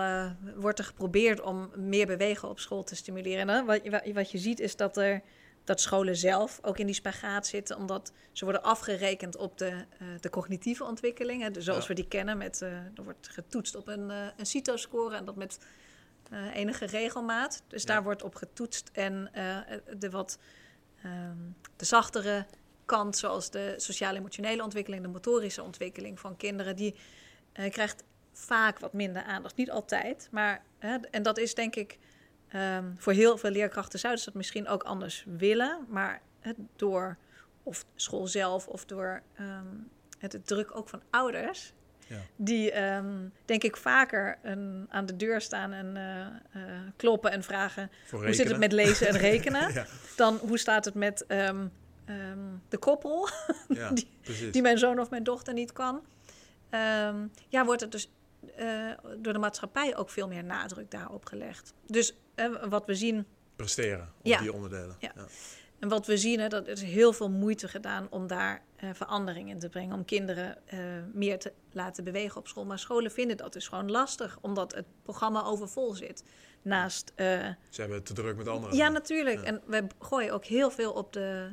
wordt er geprobeerd om meer bewegen op school te stimuleren. En, hè, wat, je- wat je ziet is dat, er, dat scholen zelf ook in die spagaat zitten, omdat ze worden afgerekend op de, de cognitieve ontwikkeling. Hè, dus zoals Ja. we die kennen, met, er wordt getoetst op een, een CITO-score en dat met enige regelmaat. Dus Ja. daar wordt op getoetst. En eh, de wat ehm, de zachtere kant, zoals de sociaal-emotionele ontwikkeling, de motorische ontwikkeling van kinderen, die eh, krijgt vaak wat minder aandacht. Niet altijd, maar hè, en dat is denk ik ehm, voor heel veel leerkrachten zouden ze dat misschien ook anders willen, maar hè, door of school zelf of door ehm, het druk ook van ouders. Ja. Die ehm, denk ik vaker een, aan de deur staan en eh, eh, kloppen en vragen hoe zit het met lezen en rekenen. ja, Dan hoe staat het met ehm, ehm, de koppel Die- mijn zoon of mijn dochter niet kan. Ja, wordt er dus eh, door de maatschappij ook veel meer nadruk daarop gelegd. Dus wat we zien, Presteren op die onderdelen. Ja. En wat we zien, hè, dat er is heel veel moeite gedaan om daar eh, verandering in te brengen, om kinderen eh, meer te laten bewegen op school. Maar scholen vinden dat dus gewoon lastig, omdat het programma overvol zit. Naast eh, Ze hebben het te druk met andere Ja, natuurlijk. Ja. En we gooien ook heel veel op, de,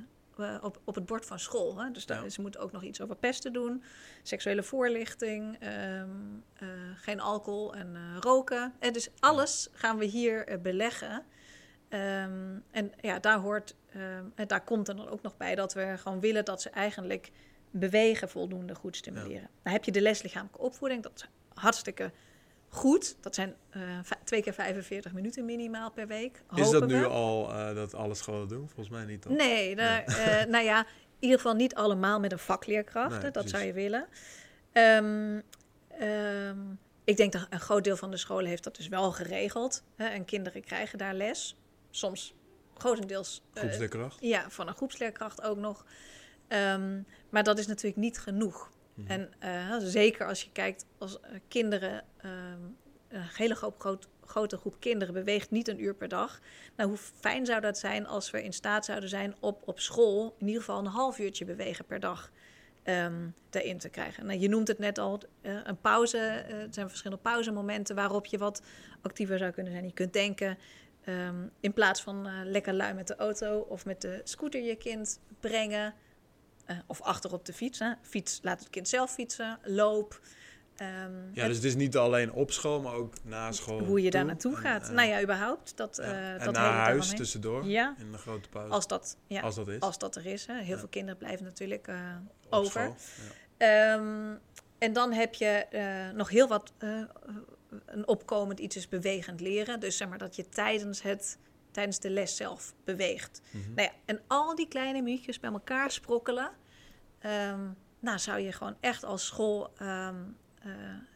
op, op het bord van school. Hè? Dus daar, Ja. ze moeten ook nog iets over pesten doen. Seksuele voorlichting, ehm, eh, geen alcohol en roken. En dus alles gaan we hier beleggen. Ehm, en ja, daar hoort, ehm, en daar komt er dan ook nog bij dat we gewoon willen dat ze eigenlijk bewegen voldoende goed stimuleren. Dan heb je de leslichamelijke opvoeding, dat is hartstikke goed. Dat zijn eh, twee keer 45 minuten minimaal per week. Is dat nu al eh, dat alle scholen doen? Volgens mij niet. toch? Nee, daar, eh, nou ja, in ieder geval niet allemaal met een vakleerkracht. Nee, dat zou je willen. Ehm, ik denk dat een groot deel van de scholen heeft dat dus wel geregeld. Hè, en kinderen krijgen daar les. Soms grotendeels eh, Groepsleerkracht? ja, van een groepsleerkracht ook nog. Ehm, maar dat is natuurlijk niet genoeg. Mhm. En eh, zeker als je kijkt als eh, kinderen ehm, een hele groep, groot, grote groep kinderen beweegt niet een uur per dag. Nou, hoe fijn zou dat zijn als we in staat zouden zijn op, op school in ieder geval een half uurtje bewegen per dag um, erin te krijgen. Nou, je noemt het net al, uh, een pauze. Uh, er zijn verschillende pauzemomenten waarop je wat actiever zou kunnen zijn. Je kunt denken, um, in plaats van uh, lekker lui met de auto of met de scooter je kind brengen. of achter op de fiets. Hè. Fiets, laat het kind zelf fietsen. Loop. Um, ja, dus het is niet alleen op school, maar ook na school. Hoe je daar naartoe gaat. nou ja, überhaupt. Dat, ja. uh, en dat naar huis tussendoor. Ja. In de grote pauze. Als dat, ja, als dat is. Als dat er is. Hè. Heel veel kinderen blijven natuurlijk uh, over. Um, en dan heb je nog heel wat een opkomend iets is bewegend leren. Dus zeg maar dat je tijdens, het, tijdens de les zelf beweegt. Mm -hmm. nou ja, en al die kleine minuutjes bij elkaar sprokkelen. Um, nou, zou je gewoon echt als school um, uh,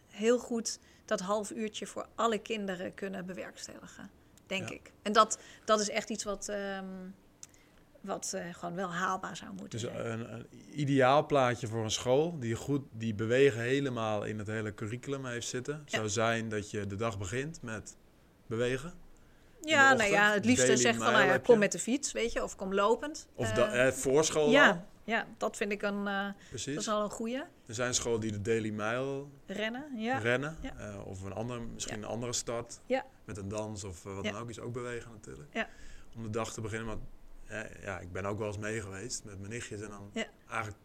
heel goed dat half uurtje voor alle kinderen kunnen bewerkstelligen. Denk ja. ik. En dat, dat is echt iets wat, um, wat uh, gewoon wel haalbaar zou moeten dus zijn. Een, een ideaal plaatje voor een school die goed die bewegen helemaal in het hele curriculum heeft zitten, ja. zou zijn dat je de dag begint met bewegen. Ja, nou ja, het liefste zeg van nou ja, kom met de fiets, weet je, of kom lopend. Of uh, eh, voor school ja, al. Ja, dat vind ik een, uh, dat is al een goede. Er zijn scholen die de Daily Mile rennen, ja. rennen ja. uh, of een andere, misschien ja. een andere start ja. met een dans of wat dan ook is ook bewegen natuurlijk. Om de dag te beginnen, maar ja, ik ben ook wel eens mee geweest met mijn nichtjes en dan eigenlijk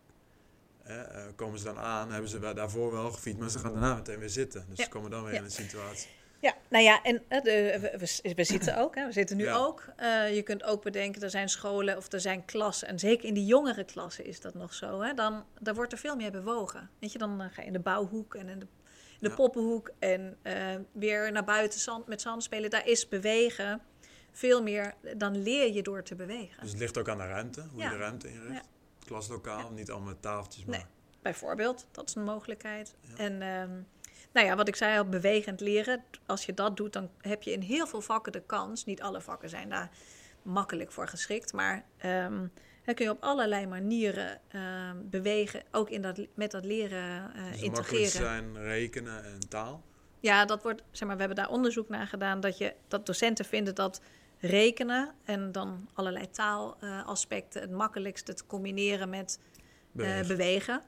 komen ze dan aan, hebben ze daarvoor wel gefietst, maar ze gaan daarna meteen weer zitten. Dus ze komen dan weer in een situatie. Ja, nou ja, en uh, de, we, we, we, zitten ook, hè, we zitten nu ja. ook. Uh, je kunt ook bedenken, er zijn scholen of er zijn klassen. En zeker in die jongere klassen is dat nog zo. Hè, dan, dan wordt er veel meer bewogen. Weet je, dan uh, ga je in de bouwhoek en in de, in de ja. poppenhoek. En weer naar buiten zand, met zand spelen. Daar is bewegen veel meer, dan leer je door te bewegen. Dus het ligt ook aan de ruimte, hoe ja. je de ruimte inricht. Klaslokaal, niet allemaal tafeltjes, maar... Nee, bijvoorbeeld, dat is een mogelijkheid. En... Um, nou ja, wat ik zei al, bewegend leren. Als je dat doet, dan heb je in heel veel vakken de kans. Niet alle vakken zijn daar makkelijk voor geschikt. Maar um, dan kun je op allerlei manieren uh, bewegen. Ook in dat, met dat leren uh, dus integreren. zijn rekenen en taal? Ja, dat wordt, zeg maar, we hebben daar onderzoek naar gedaan. Dat, je, dat docenten vinden dat rekenen en dan allerlei taalaspecten het makkelijkste te combineren met bewegen. Uh, bewegen.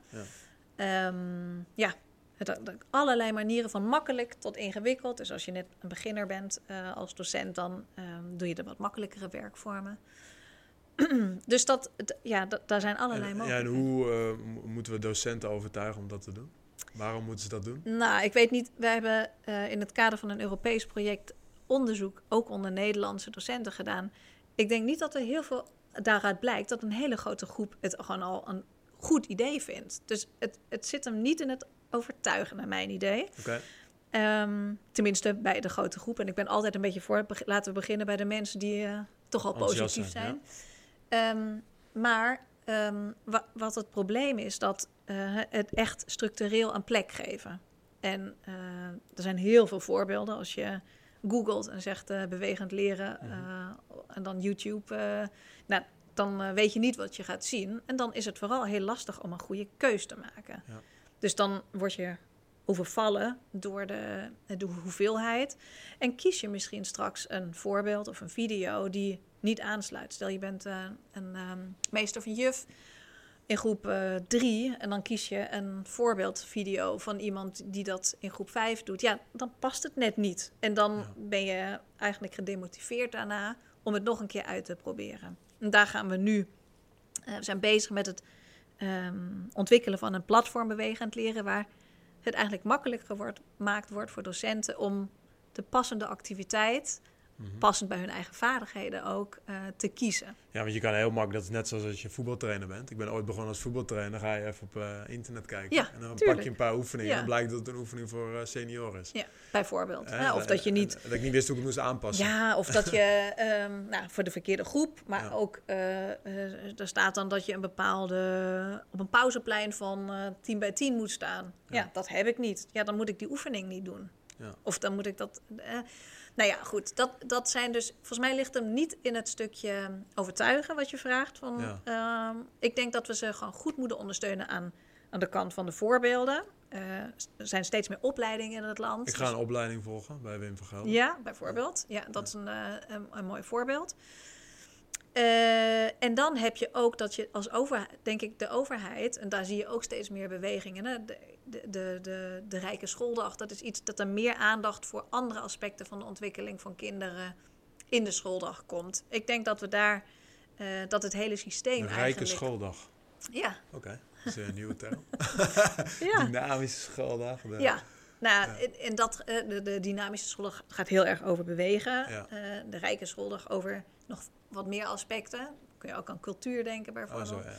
Ja. Um, ja, het, allerlei manieren van makkelijk tot ingewikkeld. Dus als je net een beginner bent uh, als docent, dan um, doe je er wat makkelijkere werkvormen. dus dat, ja, daar zijn allerlei en, mogelijkheden. Ja, en hoe uh, moeten we docenten overtuigen om dat te doen? Waarom moeten ze dat doen? Nou, ik weet niet. Wij hebben uh, in het kader van een Europees project onderzoek, ook onder Nederlandse docenten gedaan. Ik denk niet dat er heel veel daaruit blijkt dat een hele grote groep het gewoon al een goed idee vindt. Dus het, het zit hem niet in het overtuigen, naar mijn idee. Okay. Um, tenminste, bij de grote groep. En ik ben altijd een beetje voor. Laten we beginnen bij de mensen die uh, toch al positief zijn. Ja. Um, maar um, wa wat het probleem is, dat uh, het echt structureel een plek geven. En uh, er zijn heel veel voorbeelden. Als je googelt en zegt bewegend leren mm -hmm. en dan YouTube. nou, dan weet je niet wat je gaat zien. En dan is het vooral heel lastig om een goede keus te maken. Ja. Dus dan word je overvallen door de, de hoeveelheid. En kies je misschien straks een voorbeeld of een video die niet aansluit. Stel je bent uh, een um, meester of een juf in groep 3 uh, en dan kies je een voorbeeldvideo van iemand die dat in groep 5 doet. Ja, dan past het net niet. En dan ja. ben je eigenlijk gedemotiveerd daarna om het nog een keer uit te proberen. En daar gaan we nu. Uh, we zijn bezig met het um, ontwikkelen van een platform bewegend leren, waar het eigenlijk makkelijker wordt, gemaakt wordt voor docenten om de passende activiteit mm-hmm. passend bij hun eigen vaardigheden ook uh, te kiezen. Ja, want je kan heel makkelijk, dat is net zoals als je voetbaltrainer bent. Ik ben ooit begonnen als voetbaltrainer, dan ga je even op uh, internet kijken. Ja, en dan tuurlijk. pak je een paar oefeningen ja. en dan blijkt dat het een oefening voor uh, senioren is. Ja, bijvoorbeeld. Eh, ja, of dat je niet... dat ik niet wist hoe ik het moest aanpassen. Ja, of dat je um, nou, voor de verkeerde groep, maar ook er staat dan dat je een bepaalde, op een pauzeplein van 10 bij 10 moet staan. Ja. dat heb ik niet. Ja, dan moet ik die oefening niet doen. Of dan moet ik dat... Nou ja, goed. Dat, dat zijn dus. Volgens mij ligt hem niet in het stukje overtuigen wat je vraagt. Van, ja. uh, ik denk dat we ze gewoon goed moeten ondersteunen aan aan de kant van de voorbeelden. Eh, er zijn steeds meer opleidingen in het land. Ik ga Dus- een opleiding volgen bij Wim van Gelder. ja, bijvoorbeeld. Ja, dat is een, eh, een, een mooi voorbeeld. Eh, en dan heb je ook dat je als overheid, denk ik, de overheid, en daar zie je ook steeds meer bewegingen. Hè? De, de, de, de, de rijke schooldag, dat is iets dat er meer aandacht voor andere aspecten van de ontwikkeling van kinderen in de schooldag komt. Ik denk dat we daar, eh, dat het hele systeem Een rijke eigenlijk... schooldag. Ja, Oké, dat is een nieuwe term. ja. Dynamische schooldag. de- Ja, nou, en- en dat, eh, de, de dynamische schooldag gaat heel erg over bewegen. Ja. Eh, de rijke schooldag over nog wat meer aspecten. Kun je ook aan cultuur denken Oh, bijvoorbeeld. zo, ja.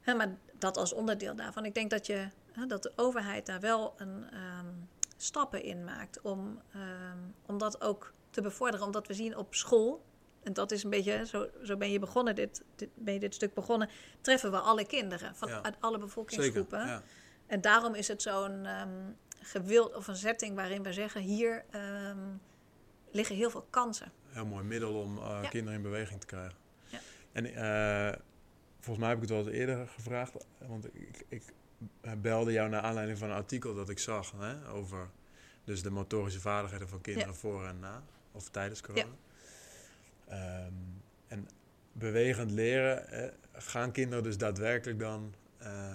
Hè, maar dat als onderdeel daarvan. Ik denk dat, je, dat de overheid daar wel een, ehm, stappen in maakt om, ehm, om dat ook te bevorderen. Omdat we zien op school, en dat is een beetje, zo, zo ben je begonnen, dit, dit, ben je dit stuk begonnen, treffen we alle kinderen van Ja. uit alle Zeker, bevolkingsgroepen. ja. En daarom is het zo'n ehm gewild of een setting waarin we zeggen: hier liggen heel veel kansen. Heel mooi middel om eh, Ja. kinderen in beweging te krijgen. Ja. En eh, volgens mij heb ik het wel eens eerder gevraagd, want ik, ik belde jou naar aanleiding van een artikel dat ik zag hè, over dus de motorische vaardigheden van kinderen voor en na, of tijdens corona. Ehm, en bewegend leren, eh, gaan kinderen dus daadwerkelijk dan eh,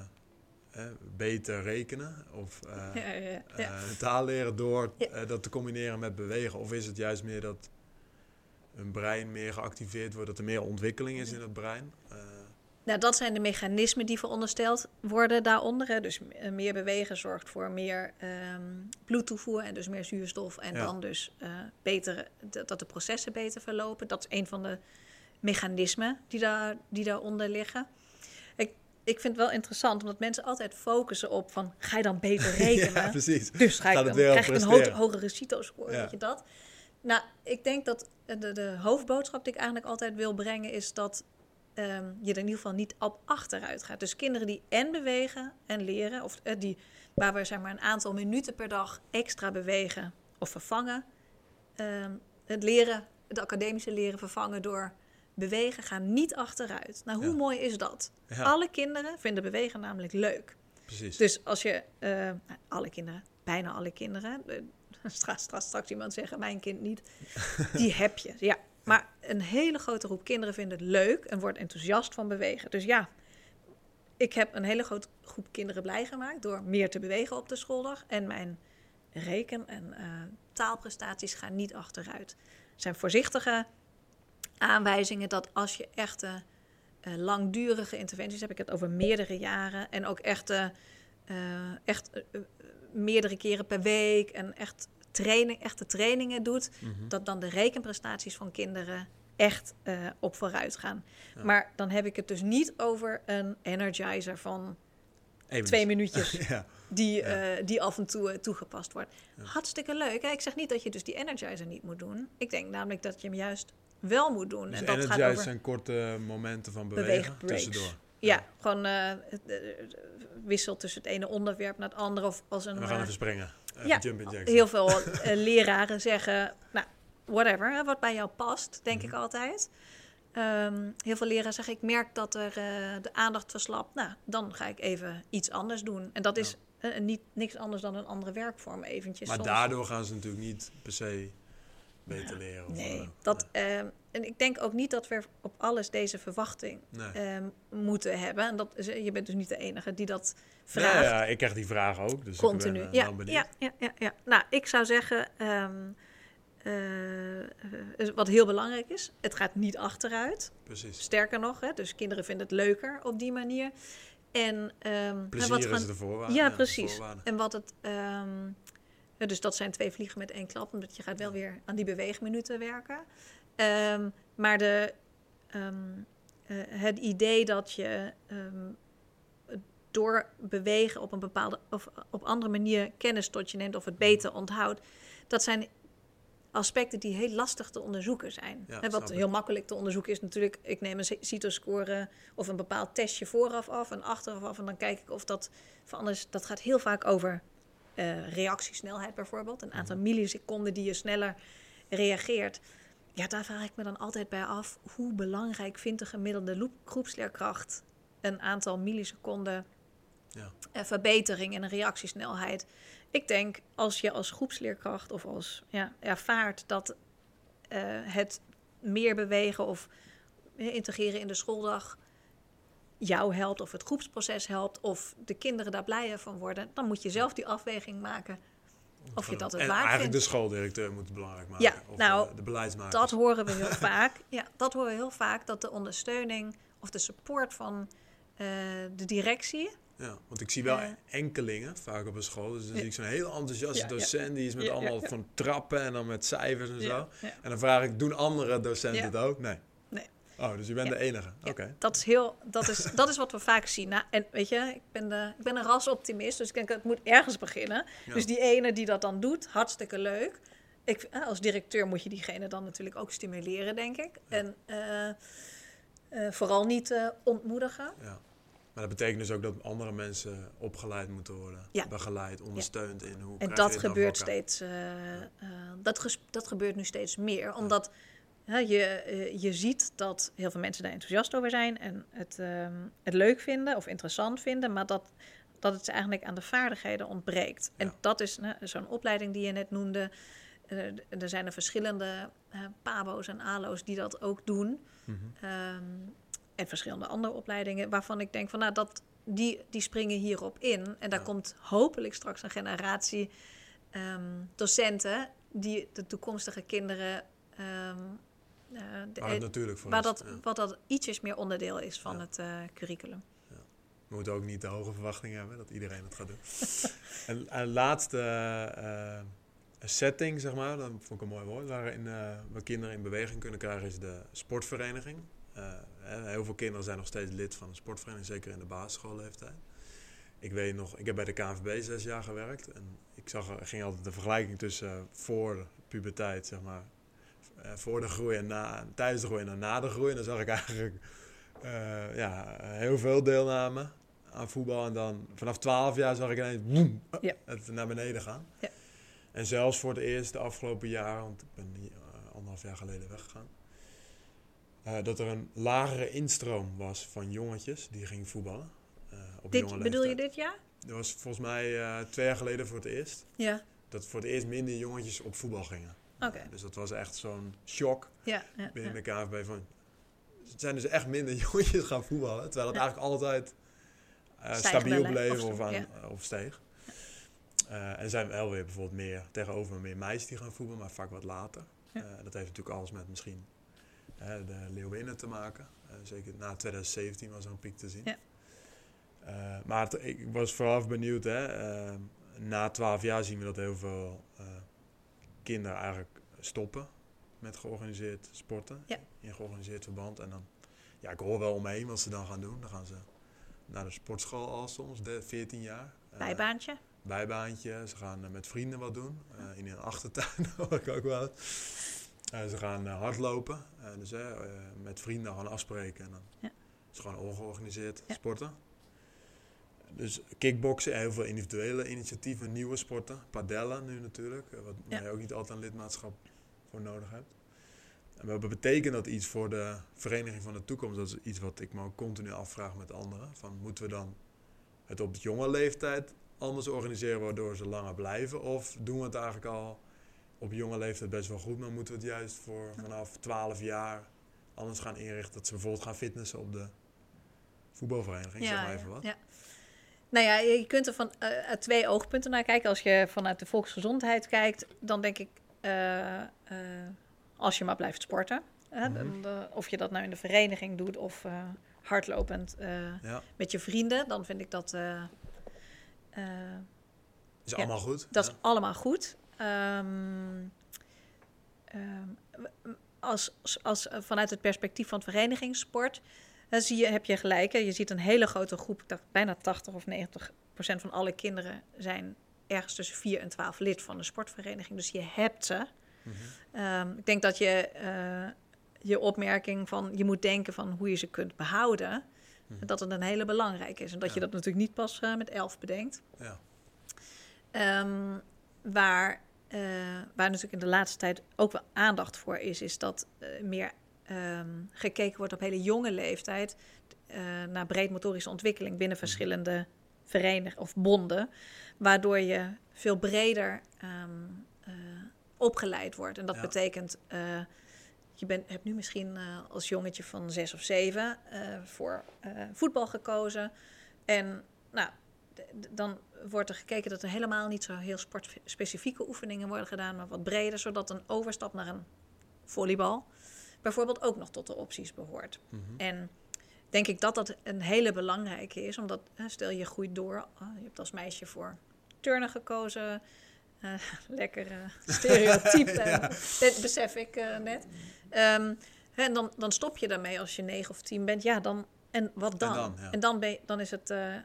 eh, beter rekenen of eh, Ja, eh, taal leren door eh, dat te combineren met bewegen? Of is het juist meer dat hun brein meer geactiveerd wordt, dat er meer ontwikkeling is in het brein? Nou, dat zijn de mechanismen die verondersteld worden daaronder. Hè. Dus eh, meer bewegen zorgt voor meer ehm, bloedtoevoer en dus meer zuurstof. En Ja. dan dus eh, beter, dat de processen beter verlopen. Dat is een van de mechanismen die, daar, die daaronder liggen. Ik, ik vind het wel interessant, omdat mensen altijd focussen op van... ga je dan beter rekenen? ja, precies. Dus ga ik Gaat dan, krijg ik een ho- hogere CITO-score, Ja. weet je dat? Nou, ik denk dat de, de hoofdboodschap die ik eigenlijk altijd wil brengen... is dat ehm, je er in ieder geval niet op achteruit gaat. Dus kinderen die en bewegen en leren... of eh, die, waar we zeg maar, een aantal minuten per dag extra bewegen of vervangen... ehm, het leren, het academische leren vervangen door bewegen... gaan niet achteruit. Nou, hoe Ja. mooi is dat? Ja, Alle kinderen vinden bewegen namelijk leuk. precies. Dus als je, eh, nou, alle kinderen, bijna alle kinderen, eh, straks, straks, straks iemand zeggen, mijn kind niet, die heb je. Ja, maar een hele grote groep kinderen vinden het leuk en wordt enthousiast van bewegen. Dus ja, ik heb een hele grote groep kinderen blij gemaakt door meer te bewegen op de schooldag. En mijn reken- en eh, taalprestaties gaan niet achteruit. Het zijn voorzichtige aanwijzingen dat als je echte eh, langdurige interventies, heb ik het over meerdere jaren en ook echte, eh, echt meerdere keren per week en echt training, echte trainingen doet, Mhm. dat dan de rekenprestaties van kinderen echt eh, op vooruit gaan. Ja. Maar dan heb ik het dus niet over een energizer van Even twee dus. minuutjes ja, die, Ja. eh, die af en toe eh, toegepast wordt. Hartstikke leuk. Hè? Ik zeg niet dat je dus die energizer niet moet doen. Ik denk namelijk dat je hem juist wel moet doen. dus en dat gaat over zijn korte momenten van bewegen tussendoor. Ja, gewoon wisselt tussen het ene onderwerp naar het andere. Of als een, En we gaan even springen. Ja, heel veel eh, leraren zeggen, nou, whatever, hè, wat bij jou past, denk Mhm. ik altijd. Ehm, heel veel leraren zeggen, ik merk dat er eh, de aandacht verslapt. Nou, dan ga ik even iets anders doen. En dat is eh, niet, niks anders dan een andere werkvorm eventjes. Maar soms. daardoor gaan ze natuurlijk niet per se beter leren. Of, Nee, dat, ehm, en ik denk ook niet dat we op alles deze verwachting nee. ehm, moeten hebben. En dat, is- je bent dus niet de enige die dat vraagt. ja, ik krijg die vraag ook. Dus Continu. Ik ben, eh, ja, ja, ja, ja, ja. Nou, ik zou zeggen, ehm, eh, eh, wat heel belangrijk is, het gaat niet achteruit. Precies. Sterker nog, hè, dus kinderen vinden het leuker op die manier. En, ehm, en wat is gaan- de voorwaarde. Ja, precies. voorwaarde. En wat het. dus dat zijn twee vliegen met één klap, omdat je gaat wel weer aan die beweegminuten werken. Ehm, maar de, ehm, eh, het idee dat je ehm, door bewegen op een bepaalde of op andere manier kennis tot je neemt of het beter onthoudt, dat zijn aspecten die heel lastig te onderzoeken zijn. Ja, wat heel makkelijk te onderzoeken is natuurlijk, ik neem een CITO-score of een bepaald testje vooraf af en achteraf af en dan kijk ik of dat verandert. Dat gaat heel vaak over eh, reactiesnelheid bijvoorbeeld. Een aantal milliseconden die je sneller reageert. Ja, daar vraag ik me dan altijd bij af, hoe belangrijk vindt de gemiddelde groepsleerkracht een aantal milliseconden Ja. eh, verbetering in de reactiesnelheid. Ik denk als je als groepsleerkracht of als ja, ervaart dat eh, het meer bewegen of eh, integreren in de schooldag jou helpt of het groepsproces helpt of de kinderen daar blijer van worden, dan moet je zelf die afweging maken of je dat het en eigenlijk vindt. de schooldirecteur moet het belangrijk maken. Ja, of nou, eh, de beleidsmaker. Dat horen we heel vaak. Ja, dat horen we heel vaak dat de ondersteuning of de support van eh, de directie. Ja, want ik zie wel enkelingen vaak op een school. Dus dan Ja. zie ik zo'n heel enthousiaste Ja, ja. docent. Die is met allemaal van trappen en dan met cijfers en zo. En dan vraag ik, doen andere docenten het ook? Nee. Oh, dus je bent Ja. de enige. Ja, Oké. dat, is heel, dat, is, dat is wat we vaak zien. Nou, en weet je, ik ben, de, ik ben een rasoptimist, dus ik denk het moet ergens beginnen. Ja. Dus die ene die dat dan doet, hartstikke leuk. Ik, eh, als directeur moet je diegene dan natuurlijk ook stimuleren, denk ik. En eh, eh, vooral niet ontmoedigen. Ja. Maar dat betekent dus ook dat andere mensen opgeleid moeten worden. Ja. Begeleid, ondersteund in hoe En dat gebeurt steeds, eh, eh, dat, dat gebeurt nu steeds meer. Omdat je, eh, je ziet dat heel veel mensen daar enthousiast over zijn en het, ehm, het leuk vinden of interessant vinden, maar dat, dat het ze eigenlijk aan de vaardigheden ontbreekt. En dat is nou, zo'n opleiding die je net noemde. Eh, er zijn er verschillende eh, PABO's en ALO's die dat ook doen. Mhm. Ehm, en verschillende andere opleidingen waarvan ik denk van nou dat die, die springen hierop in. En daar Ja. komt hopelijk straks een generatie ehm, docenten die de toekomstige kinderen. De- Waar het natuurlijk voor waar dat, Ja. wat dat ietsjes meer onderdeel is van Ja. het eh, curriculum. We moeten ook niet de hoge verwachtingen hebben dat iedereen het gaat doen. en, en laatste eh, setting, zeg maar, dat vond ik een mooi woord, waarin eh, we kinderen in beweging kunnen krijgen, is de sportvereniging. Heel veel kinderen zijn nog steeds lid van een sportvereniging, zeker in de basisschoolleeftijd. Ik weet nog, ik heb bij de KNVB zes jaar gewerkt en ik zag, er ging altijd de vergelijking tussen voor puberteit, zeg maar, voor de groei en na, tijdens de groei en na de groei. En dan zag ik eigenlijk eh, ja, heel veel deelname aan voetbal. En dan vanaf 12 jaar zag ik ineens woem, Ja. het naar beneden gaan. Ja. En zelfs voor het eerst de afgelopen jaren, want ik ben hier, eh, anderhalf jaar geleden weggegaan. eh, dat er een lagere instroom was van jongetjes die gingen voetballen. eh, op Dit, jonge bedoel je dit jaar? Dat was volgens mij eh, twee jaar geleden voor het eerst. Ja, Dat voor het eerst minder jongetjes op voetbal gingen. Dus dat was echt zo'n shock Ja, ja, binnen de KNVB van... Het zijn dus echt minder jongetjes gaan voetballen. Terwijl het eigenlijk altijd eh, stabiel bleef of of, aan, of steeg. Eh, en er zijn wel weer bijvoorbeeld meer tegenover meer meisjes die gaan voetballen, maar vaak wat later. Eh, dat heeft natuurlijk alles met misschien de Leeuwinnen te maken. Zeker na 2017 was er een piek te zien. Ja. Maar het- ik was vooral benieuwd, hè, na 12 jaar zien we dat heel veel kinderen eigenlijk stoppen met georganiseerd sporten. Ja. In georganiseerd verband. En dan, ja, ik hoor wel omheen wat ze dan gaan doen. Dan gaan ze naar de sportschool al soms, de 14 jaar. Eh, Bijbaantje? bijbaantje. Ze gaan eh, met vrienden wat doen. eh, in een achtertuin hoor ik ook wel. Ze gaan hardlopen. Dus met vrienden gaan afspreken. En dan Ja. is het gewoon ongeorganiseerd Ja. sporten. Dus kickboksen, heel veel individuele initiatieven, nieuwe sporten. Padellen nu natuurlijk, eh, wat Ja. waar je ook niet altijd een lidmaatschap voor nodig hebt. En wat betekent dat iets voor de vereniging van de toekomst? Dat is iets wat ik me ook continu afvraag met anderen. Van, moeten we dan het op jonge leeftijd anders organiseren waardoor ze langer blijven? Of doen we het eigenlijk al op jonge leeftijd best wel goed, maar moeten we het juist voor vanaf 12 jaar anders gaan inrichten? Dat ze bijvoorbeeld gaan fitnessen op de voetbalvereniging, zeg maar even wat. Ja. Nou ja, je kunt er van eh, twee oogpunten naar kijken. Als je vanuit de volksgezondheid kijkt, dan denk ik, eh, eh, als je maar blijft sporten. hè, Mhm. dan, of je dat nou in de vereniging doet of hardlopend Ja, met je vrienden, dan vind ik dat, is Ja, allemaal goed. dat ja. is allemaal goed. Ehm, ehm, als, als, eh, vanuit het perspectief van het verenigingssport dan zie je, heb je gelijk. Hè? Je ziet een hele grote groep, ik dacht bijna 80 of 90 procent van alle kinderen zijn ergens tussen 4 en 12 lid van de sportvereniging. Dus je hebt ze. Mhm. Ehm, ik denk dat je eh, je opmerking van je moet denken van hoe je ze kunt behouden, Mhm. dat het een hele belangrijke is. En dat je dat natuurlijk niet pas eh, met 11 bedenkt. Ja. Ehm, waar, eh, waar natuurlijk in de laatste tijd ook wel aandacht voor is, is dat meer ehm, gekeken wordt op hele jonge leeftijd eh, naar breedmotorische ontwikkeling binnen verschillende verenigingen of bonden, waardoor je veel breder ehm, eh, opgeleid wordt. En dat Ja. betekent, eh, je bent, hebt nu misschien als jongetje van zes of zeven voor voetbal gekozen. En nou, dan wordt er gekeken dat er helemaal niet zo heel sportspecifieke oefeningen worden gedaan, maar wat breder, zodat een overstap naar een volleybal bijvoorbeeld ook nog tot de opties behoort. Mhm. En denk ik dat dat een hele belangrijke is, omdat stel je groeit door, ah, je hebt als meisje voor turnen gekozen, eh, lekker eh, stereotype, Ja. be- besef ik eh, net. Ehm, en dan, dan stop je daarmee als je negen of tien bent. Ja, dan. En wat dan? dan, ja. En dan, ben je- dan is het eh,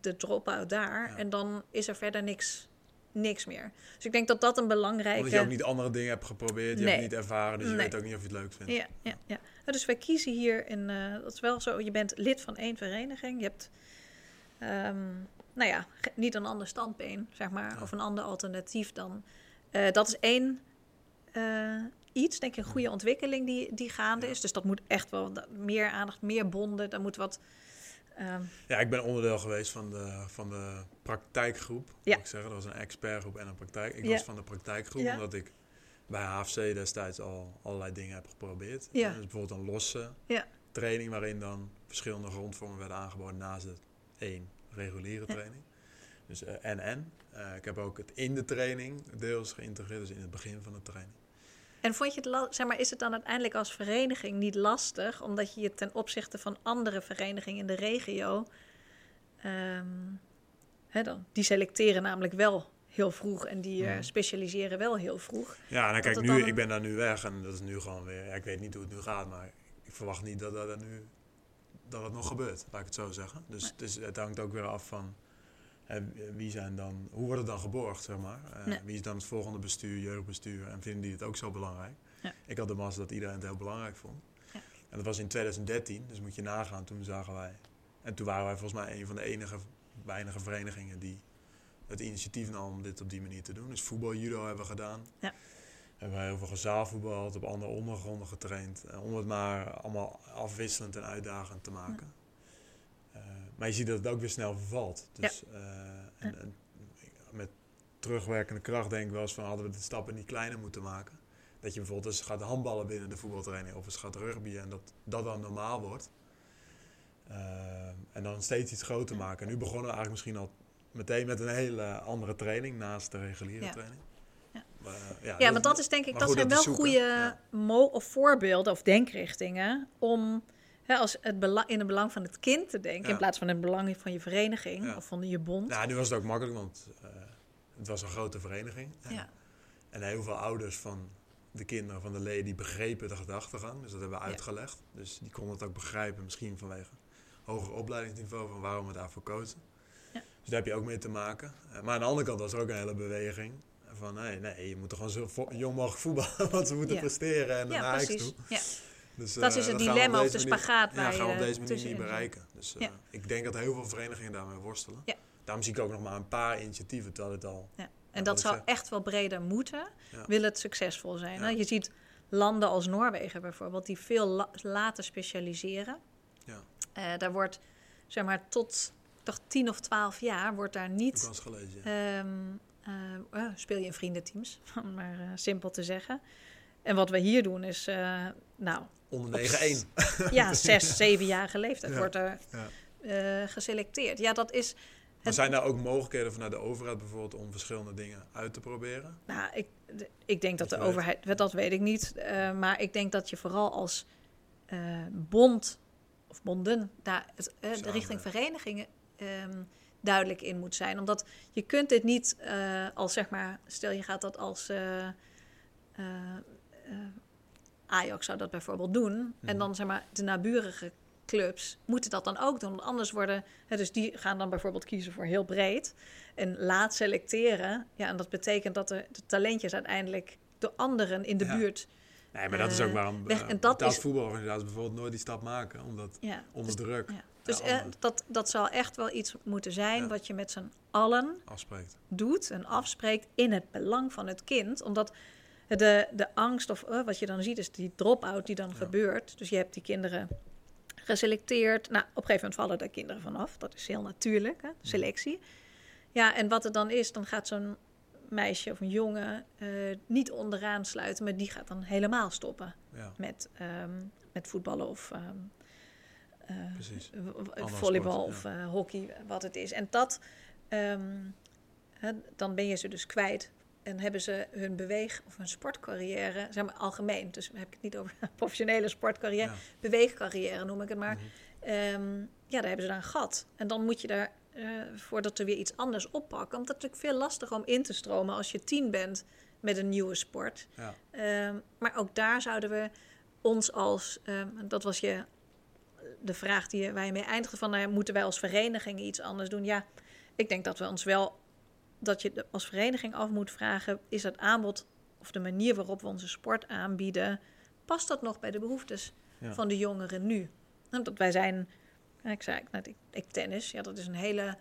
de drop-out daar. Ja. En dan is er verder niks, niks meer. Dus ik denk dat dat een belangrijke... Omdat je ook niet andere dingen hebt geprobeerd, je Nee. hebt het niet ervaren, dus je weet ook niet of je het leuk vindt. Ja, ja, ja. Dus wij kiezen hier in, eh, dat is wel zo, je bent lid van één vereniging. Je hebt, ehm, nou ja, niet een ander standbeen, zeg maar, Ja. of een ander alternatief dan. Eh, dat is één eh, iets, denk ik, een goede ontwikkeling die, die gaande Ja. is. Dus dat moet echt wel meer aandacht, meer bonden, daar moet wat... ehm, Ja, ik ben onderdeel geweest van de, van de praktijkgroep. Ja. Moet ik zeggen. Dat was een expertgroep en een praktijk. Ik Ja. was van de praktijkgroep Ja. omdat ik bij HFC destijds al allerlei dingen heb geprobeerd. Ja. Dus bijvoorbeeld een losse Ja. training waarin dan verschillende grondvormen werden aangeboden naast het één reguliere training. Dus eh, en en. Eh, ik heb ook het in de training deels geïntegreerd, dus in het begin van de training. En vond je het, zeg maar, is het dan uiteindelijk als vereniging niet lastig, omdat je je ten opzichte van andere verenigingen in de regio, ehm, hè dan, die selecteren namelijk wel heel vroeg en die eh, specialiseren wel heel vroeg. Ja, en kijk, nu, een- ik ben daar nu weg en dat is nu gewoon weer... Ja, ik weet niet hoe het nu gaat, maar ik verwacht niet dat dat nu... Dat het nog gebeurt, laat ik het zo zeggen. Dus Nee. is, het hangt ook weer af van... hè, wie zijn dan, hoe wordt het dan geborgd, zeg maar? Eh, Nee. Wie is dan het volgende bestuur, jeugdbestuur? En vinden die het ook zo belangrijk? Ja. Ik had de massa dat iedereen het heel belangrijk vond. Ja. En dat was in 2013, dus moet je nagaan. Toen zagen wij... En toen waren wij volgens mij een van de enige weinige verenigingen die het initiatief nam om dit op die manier te doen. Dus voetbal, judo hebben we gedaan. Ja. Hebben wij heel veel gezaalvoetbald, op andere ondergronden getraind. eh, om het maar allemaal afwisselend en uitdagend te maken. Maar je ziet dat het ook weer snel vervalt. Dus eh, en, en met terugwerkende kracht denk ik wel eens van hadden we de stappen niet kleiner moeten maken. Dat je bijvoorbeeld eens gaat handballen binnen de voetbaltraining of eens gaat rugbyen en dat dat dan normaal wordt. Eh, en dan steeds iets groter Ja. maken. Nu begonnen we eigenlijk misschien al meteen met een hele andere training naast de reguliere Ja. training. Ja. Maar, eh, ja, Ja, maar dat is denk ik, dat goed, zijn dat wel goede ja. mo- of voorbeelden of denkrichtingen om hè, als het in het belang van het kind te denken, Ja. in plaats van het belang van je vereniging Ja. of van je bond. Nou, nu was het ook makkelijk, want eh, het was een grote vereniging. En, Ja. en heel veel ouders van de kinderen, van de leden, die begrepen de gedachtegang. Dus dat hebben we Ja. uitgelegd. Dus die konden het ook begrijpen, misschien vanwege hoger opleidingsniveau, van waarom we daarvoor kozen. Ja. Dus daar heb je ook mee te maken. Eh, maar aan de andere kant was er ook een hele beweging van, nee, nee je moet toch gewoon zo jong mogelijk voetballen, want ze moeten Ja. presteren en Ja, naar precies. toe. Ja. Dus, Dat eh, is het gaan we op dilemma of de manier- spagaat Ja, waar gaan we op je deze manier tussenin niet bereiken. Dus eh, Ja. ik denk dat heel veel verenigingen daarmee worstelen. Ja. Daarom zie ik ook nog maar een paar initiatieven, terwijl het al... Ja. Ja, En dat zou echt wel breder moeten, Ja. wil het succesvol zijn. Ja. hè? Je ziet landen als Noorwegen bijvoorbeeld, die veel la- later specialiseren. Ja. Eh, daar wordt, zeg maar, tot toch 10 of 12 jaar wordt daar niet gelezen, ja. Ehm, eh, eh, speel je in vriendenteams, om maar eh, simpel te zeggen. En wat we hier doen is, eh, nou, Onder op 9-1. ja, zes, zevenjarige leeftijd Ja, wordt er ja. eh, geselecteerd. Ja, dat is, Maar Het- zijn daar ook mogelijkheden vanuit de overheid bijvoorbeeld om verschillende dingen uit te proberen? nou, ik, ik denk dat Dat de overheid, dat weet ik niet, eh, maar ik denk dat je vooral als eh, bond of bonden daar het, de richting verenigingen ehm, duidelijk in moet zijn. Omdat je kunt dit niet als zeg maar, stel je gaat dat als Ajax zou dat bijvoorbeeld doen. En Mhm. dan zeg maar de naburige clubs moeten dat dan ook doen. Want anders worden, hè, dus die gaan dan bijvoorbeeld kiezen voor heel breed en laat selecteren. Ja, en dat betekent dat de, de talentjes uiteindelijk door anderen in de Ja. buurt. Nee, maar dat is Eh, ook waarom weg- en dat is- voetbalorganisaties bijvoorbeeld nooit die stap maken. Omdat Ja, onder dus, druk ja. dus eh, dat, dat zal echt wel iets moeten zijn wat je met z'n allen afspreekt. doet en afspreekt in het belang van het kind. Omdat de, de angst, of eh, wat je dan ziet, is die drop-out die dan Ja. gebeurt. Dus je hebt die kinderen geselecteerd. Nou, op een gegeven moment vallen daar kinderen vanaf. Dat is heel natuurlijk, hè? selectie. Ja, en wat het dan is, dan gaat zo'n meisje of een jongen eh, niet onderaan sluiten, maar die gaat dan helemaal stoppen Ja, met, ehm, met voetballen of Andere volleybal sport, of hockey, wat het is. En dat, ehm, hè, dan ben je ze dus kwijt. En hebben ze hun beweeg- of hun sportcarrière, zeg maar algemeen, dus heb ik het niet over professionele sportcarrière, Ja. beweegcarrière noem ik het maar. Mhm. Ehm, ja, daar hebben ze daar een gat. En dan moet je daar, eh, voordat er weer iets anders oppakken, want het is natuurlijk veel lastiger om in te stromen als je tien bent met een nieuwe sport. Ja. Ehm, maar ook daar zouden we ons als, ehm, dat was je, de vraag die waar je mee eindigde, van nou moeten wij als vereniging iets anders doen? Ja, ik denk dat we ons wel, dat je als vereniging af moet vragen, is het aanbod of de manier waarop we onze sport aanbieden, past dat nog bij de behoeftes Ja. van de jongeren nu? Want wij zijn, ik zei, ik, nou, ik, ik tennis, ja, dat is een hele,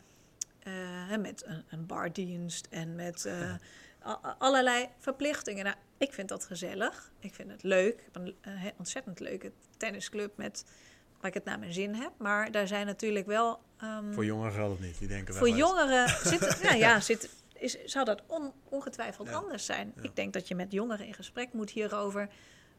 eh, met een, een bardienst en met eh, allerlei verplichtingen. Nou, ik vind dat gezellig. Ik vind het leuk. Ik heb een eh, ontzettend leuke tennisclub met waar ik het naar mijn zin heb. Maar daar zijn natuurlijk wel. ehm, Voor jongeren geldt het niet. Die denken voor jongeren zit, ja, ja, zit, is, zou dat on- ongetwijfeld Ja. anders zijn. Ja. Ik denk dat je met jongeren in gesprek moet hierover.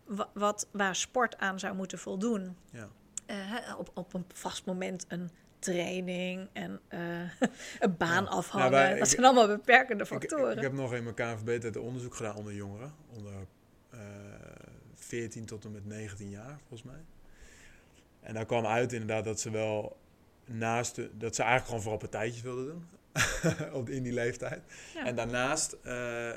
wa- Wat, waar sport aan zou moeten voldoen. Ja. Eh, op, op een vast moment een training en eh, een baan Ja. afhangen. Nou, wij- dat ik- zijn allemaal beperkende Ik, factoren. ik heb nog in mijn KNVB-tijd onderzoek gedaan onder jongeren. Onder eh 14 tot en met 19 jaar, volgens mij. En daar kwam uit inderdaad dat ze wel naast... De, dat ze eigenlijk gewoon vooral partijtjes wilden doen. op, in die leeftijd. Ja. En daarnaast eh,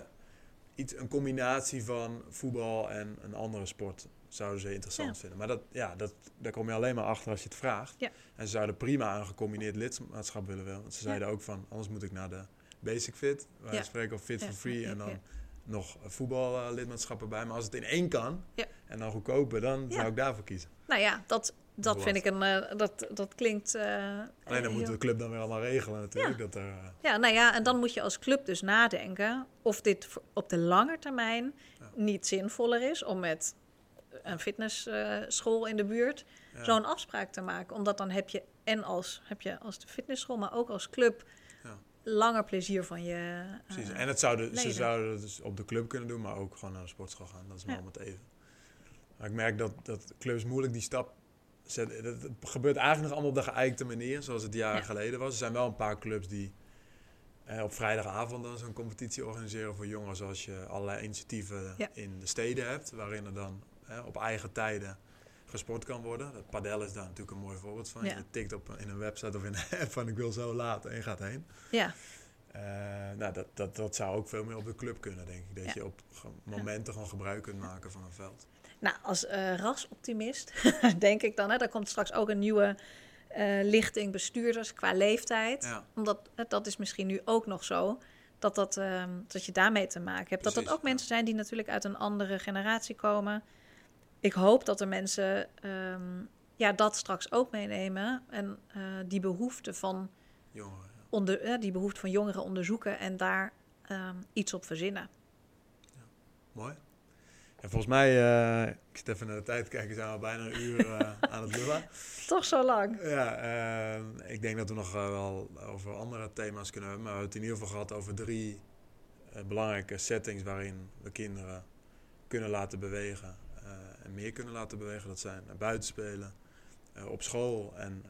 iets, een combinatie van voetbal en een andere sport zouden ze interessant Ja. vinden. Maar dat, ja, dat, daar kom je alleen maar achter als je het vraagt. Ja. En ze zouden prima een gecombineerd lidmaatschap willen wel. Want ze zeiden ook van, anders moet ik naar de Basic Fit. Wij spreken of Fit for Free en dan nog voetballidmaatschap erbij. Maar als het in één kan Ja. en dan goedkoper, dan Ja. zou ik daarvoor kiezen. Nou ja, dat, dat vind ik een. eh, dat, dat klinkt. eh, Alleen dan eh, moet de club dan weer allemaal regelen natuurlijk. Dat er, Ja, nou ja, en dan moet je als club dus nadenken of dit op de lange termijn Ja. niet zinvoller is om met een fitnessschool in de buurt ja. zo'n afspraak te maken. Omdat dan heb je en als, heb je als de fitnessschool, maar ook als club Ja. langer plezier van je. Precies. En het zouden, ze zouden het dus op de club kunnen doen, maar ook gewoon naar de sportschool gaan. Dat is Ja. allemaal het even. Maar ik merk dat, dat clubs moeilijk die stap Dat, het gebeurt eigenlijk nog allemaal op de geëikte manier, zoals het jaren Ja. geleden was. Er zijn wel een paar clubs die eh, op vrijdagavond dan zo'n competitie organiseren voor jongeren. Zoals je allerlei initiatieven Ja. in de steden hebt, waarin er dan eh, op eigen tijden gesport kan worden. Dat padel is daar natuurlijk een mooi voorbeeld van. Ja. Je tikt op in een website of in een app van ik wil zo laten en je gaat heen. ja, Eh, nou, dat, dat, dat zou ook veel meer op de club kunnen, denk ik. Dat je op momenten gewoon gebruik kunt maken van een veld. Nou, als eh, rasoptimist denk ik dan, hè, daar komt straks ook een nieuwe eh, lichting bestuurders qua leeftijd. Ja, Omdat dat is misschien nu ook nog zo. Dat, dat, ehm, dat je daarmee te maken hebt. dat dat ook mensen zijn die natuurlijk uit een andere generatie komen. Ik hoop dat er mensen ehm, ja, dat straks ook meenemen. En eh, die, behoefte van jongeren. Ja. onder, die behoefte van jongeren onderzoeken en daar ehm, iets op verzinnen. Mooi. En volgens mij, eh, ik zit even naar de tijd kijken, zijn we al bijna een uur eh, aan het lullen. Toch zo lang. Ja, eh, ik denk dat we nog wel over andere thema's kunnen hebben. Maar we hebben het in ieder geval gehad over drie belangrijke settings waarin we kinderen kunnen laten bewegen. en meer kunnen laten bewegen. Dat zijn buitenspelen, eh, op school en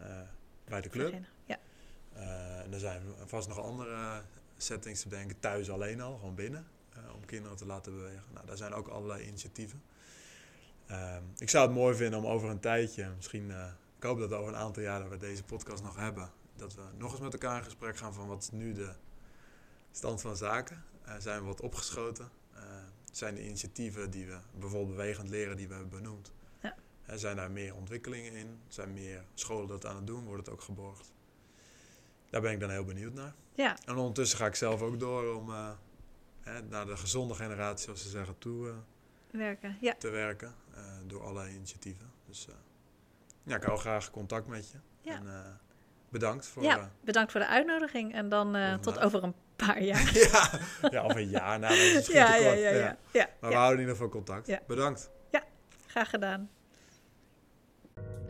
bij de club. Ja. En er zijn vast nog andere settings te bedenken. Thuis alleen al, gewoon binnen. Om kinderen te laten bewegen. Nou, daar zijn ook allerlei initiatieven. Ehm, ik zou het mooi vinden om over een tijdje, misschien, eh, ik hoop dat over een aantal dat we deze podcast nog hebben, dat we nog eens met elkaar in gesprek gaan van wat is nu de stand van zaken. Eh, zijn we wat opgeschoten? Eh, zijn de initiatieven die we bijvoorbeeld bewegend leren die we hebben benoemd? Ja. Zijn daar meer ontwikkelingen in? Zijn meer scholen dat aan het doen? Wordt het ook geborgd? Daar ben ik dan heel benieuwd naar. ja, En ondertussen ga ik zelf ook door om hè, naar de gezonde generatie, zoals ze zeggen, toe eh, werken. Ja, te werken. eh, door allerlei initiatieven. Dus eh, ja, ik hou graag contact met je. Ja. En, eh, bedankt voor... ja, bedankt voor de uitnodiging. En dan eh, tot na- over een paar jaar. ja, ja, of een jaar. Nou, dat is misschien ja, ja, ja, ja, ja. Maar ja. we houden in ieder geval contact. Ja. Bedankt. Graag gedaan.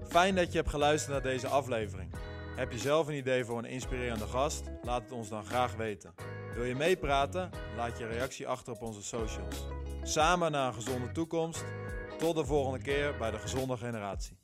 Fijn dat je hebt geluisterd naar deze aflevering. Heb je zelf een idee voor een inspirerende gast? Laat het ons dan graag weten. Wil je meepraten? Laat je reactie achter op onze socials. Samen naar een gezonde toekomst. Tot de volgende keer bij de Gezonde Generatie.